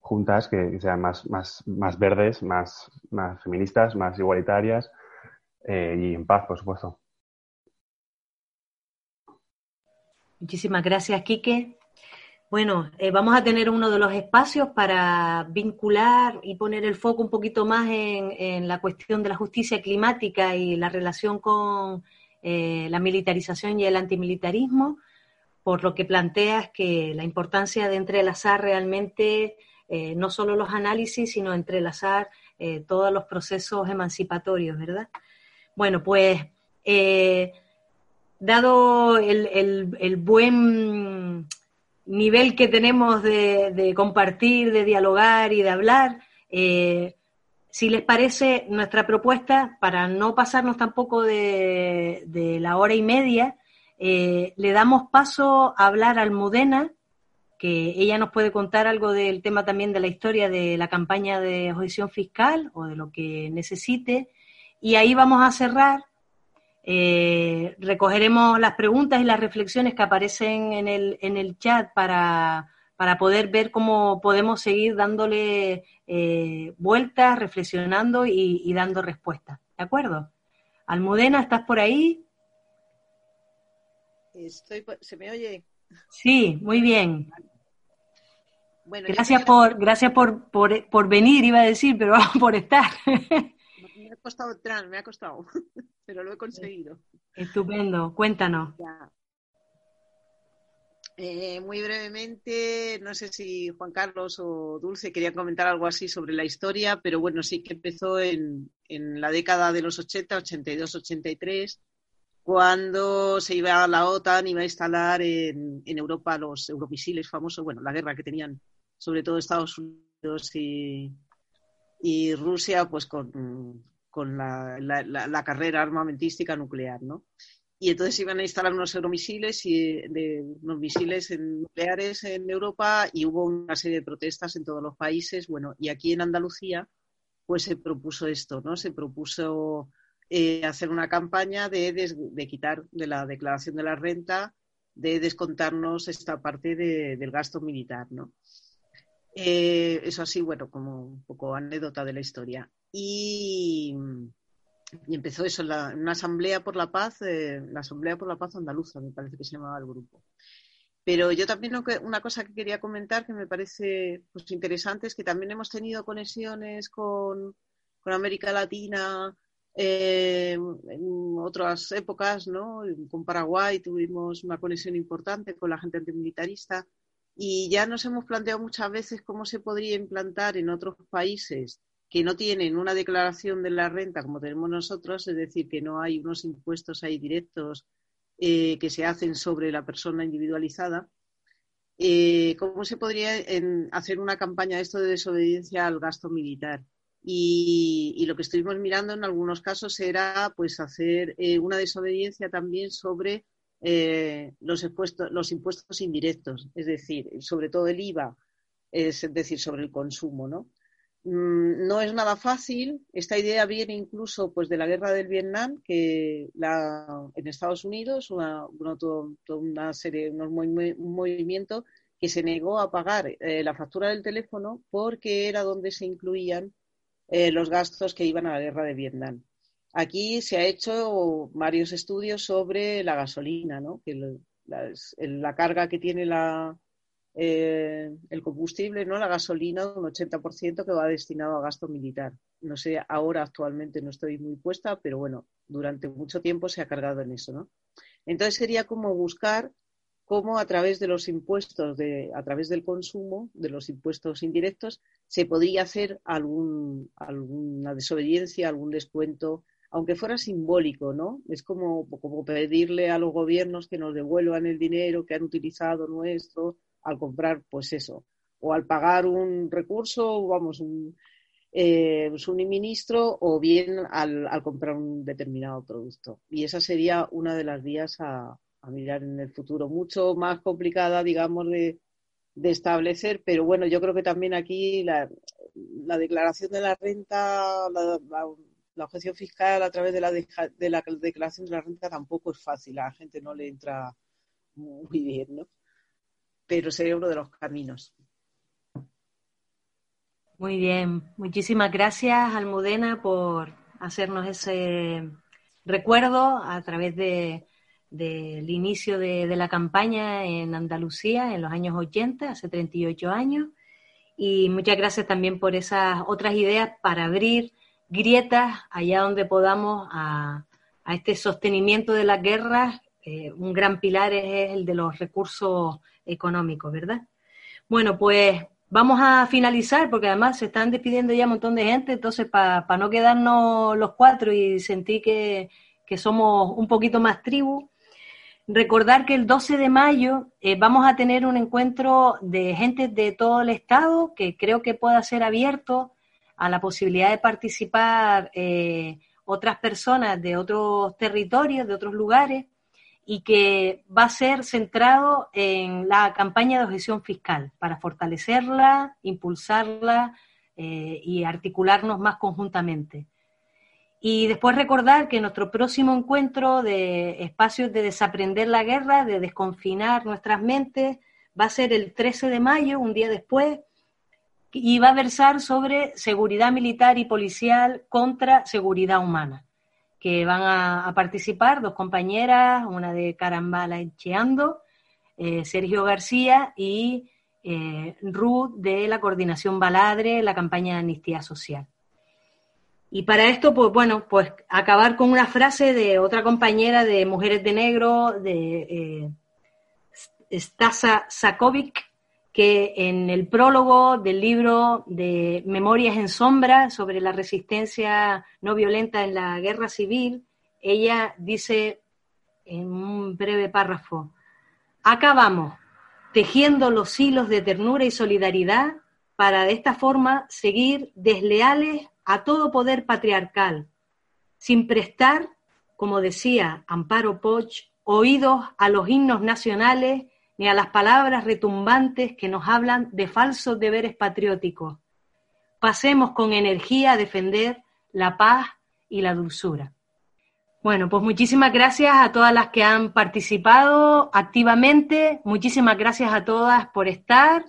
Speaker 4: juntas que sean más, más, más verdes, más, más feministas, más igualitarias eh, y en paz, por supuesto.
Speaker 3: Muchísimas gracias, Quique. Bueno, eh, vamos a tener uno de los espacios para vincular y poner el foco un poquito más en, la cuestión de la justicia climática y la relación con eh, la militarización y el antimilitarismo, por lo que planteas que la importancia de entrelazar realmente eh, no solo los análisis, sino entrelazar todos los procesos emancipatorios, ¿verdad? Bueno, pues dado el buen nivel que tenemos de, compartir, de dialogar y de hablar. Eh, si les parece, nuestra propuesta, para no pasarnos tampoco de, la hora y media, eh, le damos paso a hablar a Almudena, que ella nos puede contar algo del tema también de la historia de la campaña de objeción fiscal o de lo que necesite. Y ahí vamos a cerrar eh, recogeremos las preguntas y las reflexiones que aparecen en el, en el chat para, poder ver cómo podemos seguir dándole eh, vueltas, reflexionando y, dando respuestas. ¿De acuerdo? Almudena, ¿estás por ahí?
Speaker 9: Estoy, ¿Se me oye?
Speaker 3: Sí, muy bien. gracias por, gracias por, por, por, venir, iba a decir, pero [LAUGHS] por estar.
Speaker 9: Me ha costado entrar, me ha costado. [LAUGHS] pero lo he conseguido.
Speaker 3: Estupendo, cuéntanos.
Speaker 9: Eh, muy brevemente, no sé si Juan Carlos o Dulce querían comentar algo así sobre la historia, pero bueno, sí que empezó en, la década de los 80, 82, 83, cuando se iba a la OTAN, iba a instalar en, Europa los euromisiles famosos, bueno, la guerra que tenían sobre todo Estados Unidos y, y Rusia, pues con, con la, la, carrera armamentística nuclear, ¿no? Y entonces iban a instalar unos euromisiles y de, unos misiles nucleares en Europa y hubo una serie de protestas en todos los países. Bueno, y aquí en Andalucía, pues se propuso esto, ¿no? Se propuso eh, hacer una campaña de, de, quitar de la declaración de la renta, de descontarnos esta parte del gasto militar, ¿no? Eh, eso así, bueno, como un poco anécdota de la historia y, empezó eso en, la, una asamblea por la paz, eh, la asamblea por la paz andaluza, me parece que se llamaba el grupo. Pero yo también una cosa que quería comentar que me parece pues, interesante es que también hemos tenido conexiones con, con América Latina eh, en otras épocas, ¿no? Con Paraguay tuvimos una conexión importante con la gente antimilitarista y ya nos hemos planteado muchas veces cómo se podría implantar en otros países que no tienen una declaración de la renta como tenemos nosotros, es decir, que no hay unos impuestos ahí directos eh, que se hacen sobre la persona individualizada, eh, ¿cómo se podría hacer una campaña de esto de desobediencia al gasto militar? Y, lo que estuvimos mirando en algunos casos era pues hacer eh, una desobediencia también sobre los, los impuestos indirectos, es decir, sobre todo el IVA, es decir, sobre el consumo, ¿no? Mm, no es nada fácil. Esta idea viene incluso pues, de la guerra del Vietnam, que la, en Estados Unidos, una, toda, una serie, un movimiento que se negó a pagar eh, la factura del teléfono porque era donde se incluían eh, los gastos que iban a la guerra de Vietnam. Aquí se ha hecho varios estudios sobre la gasolina, ¿no? que la carga que tiene la, eh, el combustible, ¿no? la gasolina, un 80% que va destinado a gasto militar. No sé, ahora actualmente no estoy muy puesta, pero bueno, durante mucho tiempo se ha cargado en eso. ¿no? Entonces sería como buscar cómo a través de los impuestos, de, a través del consumo, de los impuestos indirectos, se podría hacer algún, alguna desobediencia, algún descuento, aunque fuera simbólico, ¿no? Es como, como pedirle a los gobiernos que nos devuelvan el dinero que han utilizado nuestro al comprar, pues eso, o al pagar un recurso, vamos, un eh, suministro, o bien al, comprar un determinado producto. Y esa sería una de las vías a, mirar en el futuro. Mucho más complicada, digamos, de, establecer, pero bueno, yo creo que también aquí la declaración de la renta, la, objeción fiscal a través de la, de la declaración de la renta tampoco es fácil, a la gente no le entra muy bien, ¿no? Pero sería uno de los caminos.
Speaker 3: Muy bien, muchísimas gracias Almudena por hacernos ese recuerdo a través de, del inicio de, la campaña en Andalucía en los años 80, hace 38 años. Y muchas gracias también por esas otras ideas para abrir grietas allá donde podamos a, este sostenimiento de las guerras. Eh, un gran pilar es el de los recursos económicos, ¿verdad? Bueno, pues vamos a finalizar porque además se están despidiendo ya un montón de gente, entonces para no quedarnos los cuatro y sentir que, que somos un poquito más tribu, recordar que el 12 de mayo eh, vamos a tener un encuentro de gente de todo el estado que creo que pueda ser abierto a la posibilidad de participar eh, otras personas de otros territorios, de otros lugares, y que va a ser centrado en la campaña de objeción fiscal para fortalecerla, impulsarla eh, y articularnos más conjuntamente. Y después recordar que nuestro próximo encuentro de espacios de desaprender la guerra, de desconfinar nuestras mentes, va a ser el 13 de mayo, un día después, y va a versar sobre seguridad militar y policial contra seguridad humana que van a, participar, dos compañeras, una de Carambala Echeando, eh, Sergio García y eh, Ruth de la Coordinación Baladre, la campaña de Amnistía Social. Y para esto, pues bueno, pues acabar con una frase de otra compañera de Mujeres de Negro, de eh, Stasa Sakovic, que en el prólogo del libro de Memorias en Sombra sobre la resistencia no violenta en la guerra civil, ella dice en un breve párrafo, acabamos tejiendo los hilos de ternura y solidaridad para de esta forma seguir desleales a todo poder patriarcal, sin prestar, como decía Amparo Poch, oídos a los himnos nacionales ni a las palabras retumbantes que nos hablan de falsos deberes patrióticos. Pasemos con energía a defender la paz y la dulzura. Bueno, pues muchísimas gracias a todas las que han participado activamente, muchísimas gracias a todas por estar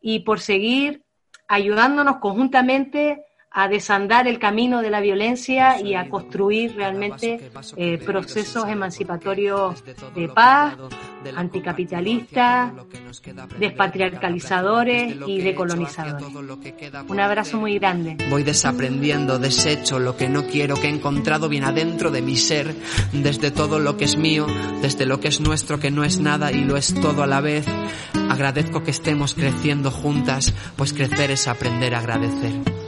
Speaker 3: y por seguir ayudándonos conjuntamente a desandar el camino de la violencia y a construir realmente eh, procesos emancipatorios de paz, anticapitalistas, despatriarcalizadores y decolonizadores. Un abrazo muy grande.
Speaker 2: Voy desaprendiendo, desecho lo que no quiero, que he encontrado bien adentro de mi ser, desde todo lo que es mío, desde lo que es nuestro, que no es nada y lo es todo a la vez. Agradezco que estemos creciendo juntas, pues crecer es aprender a agradecer.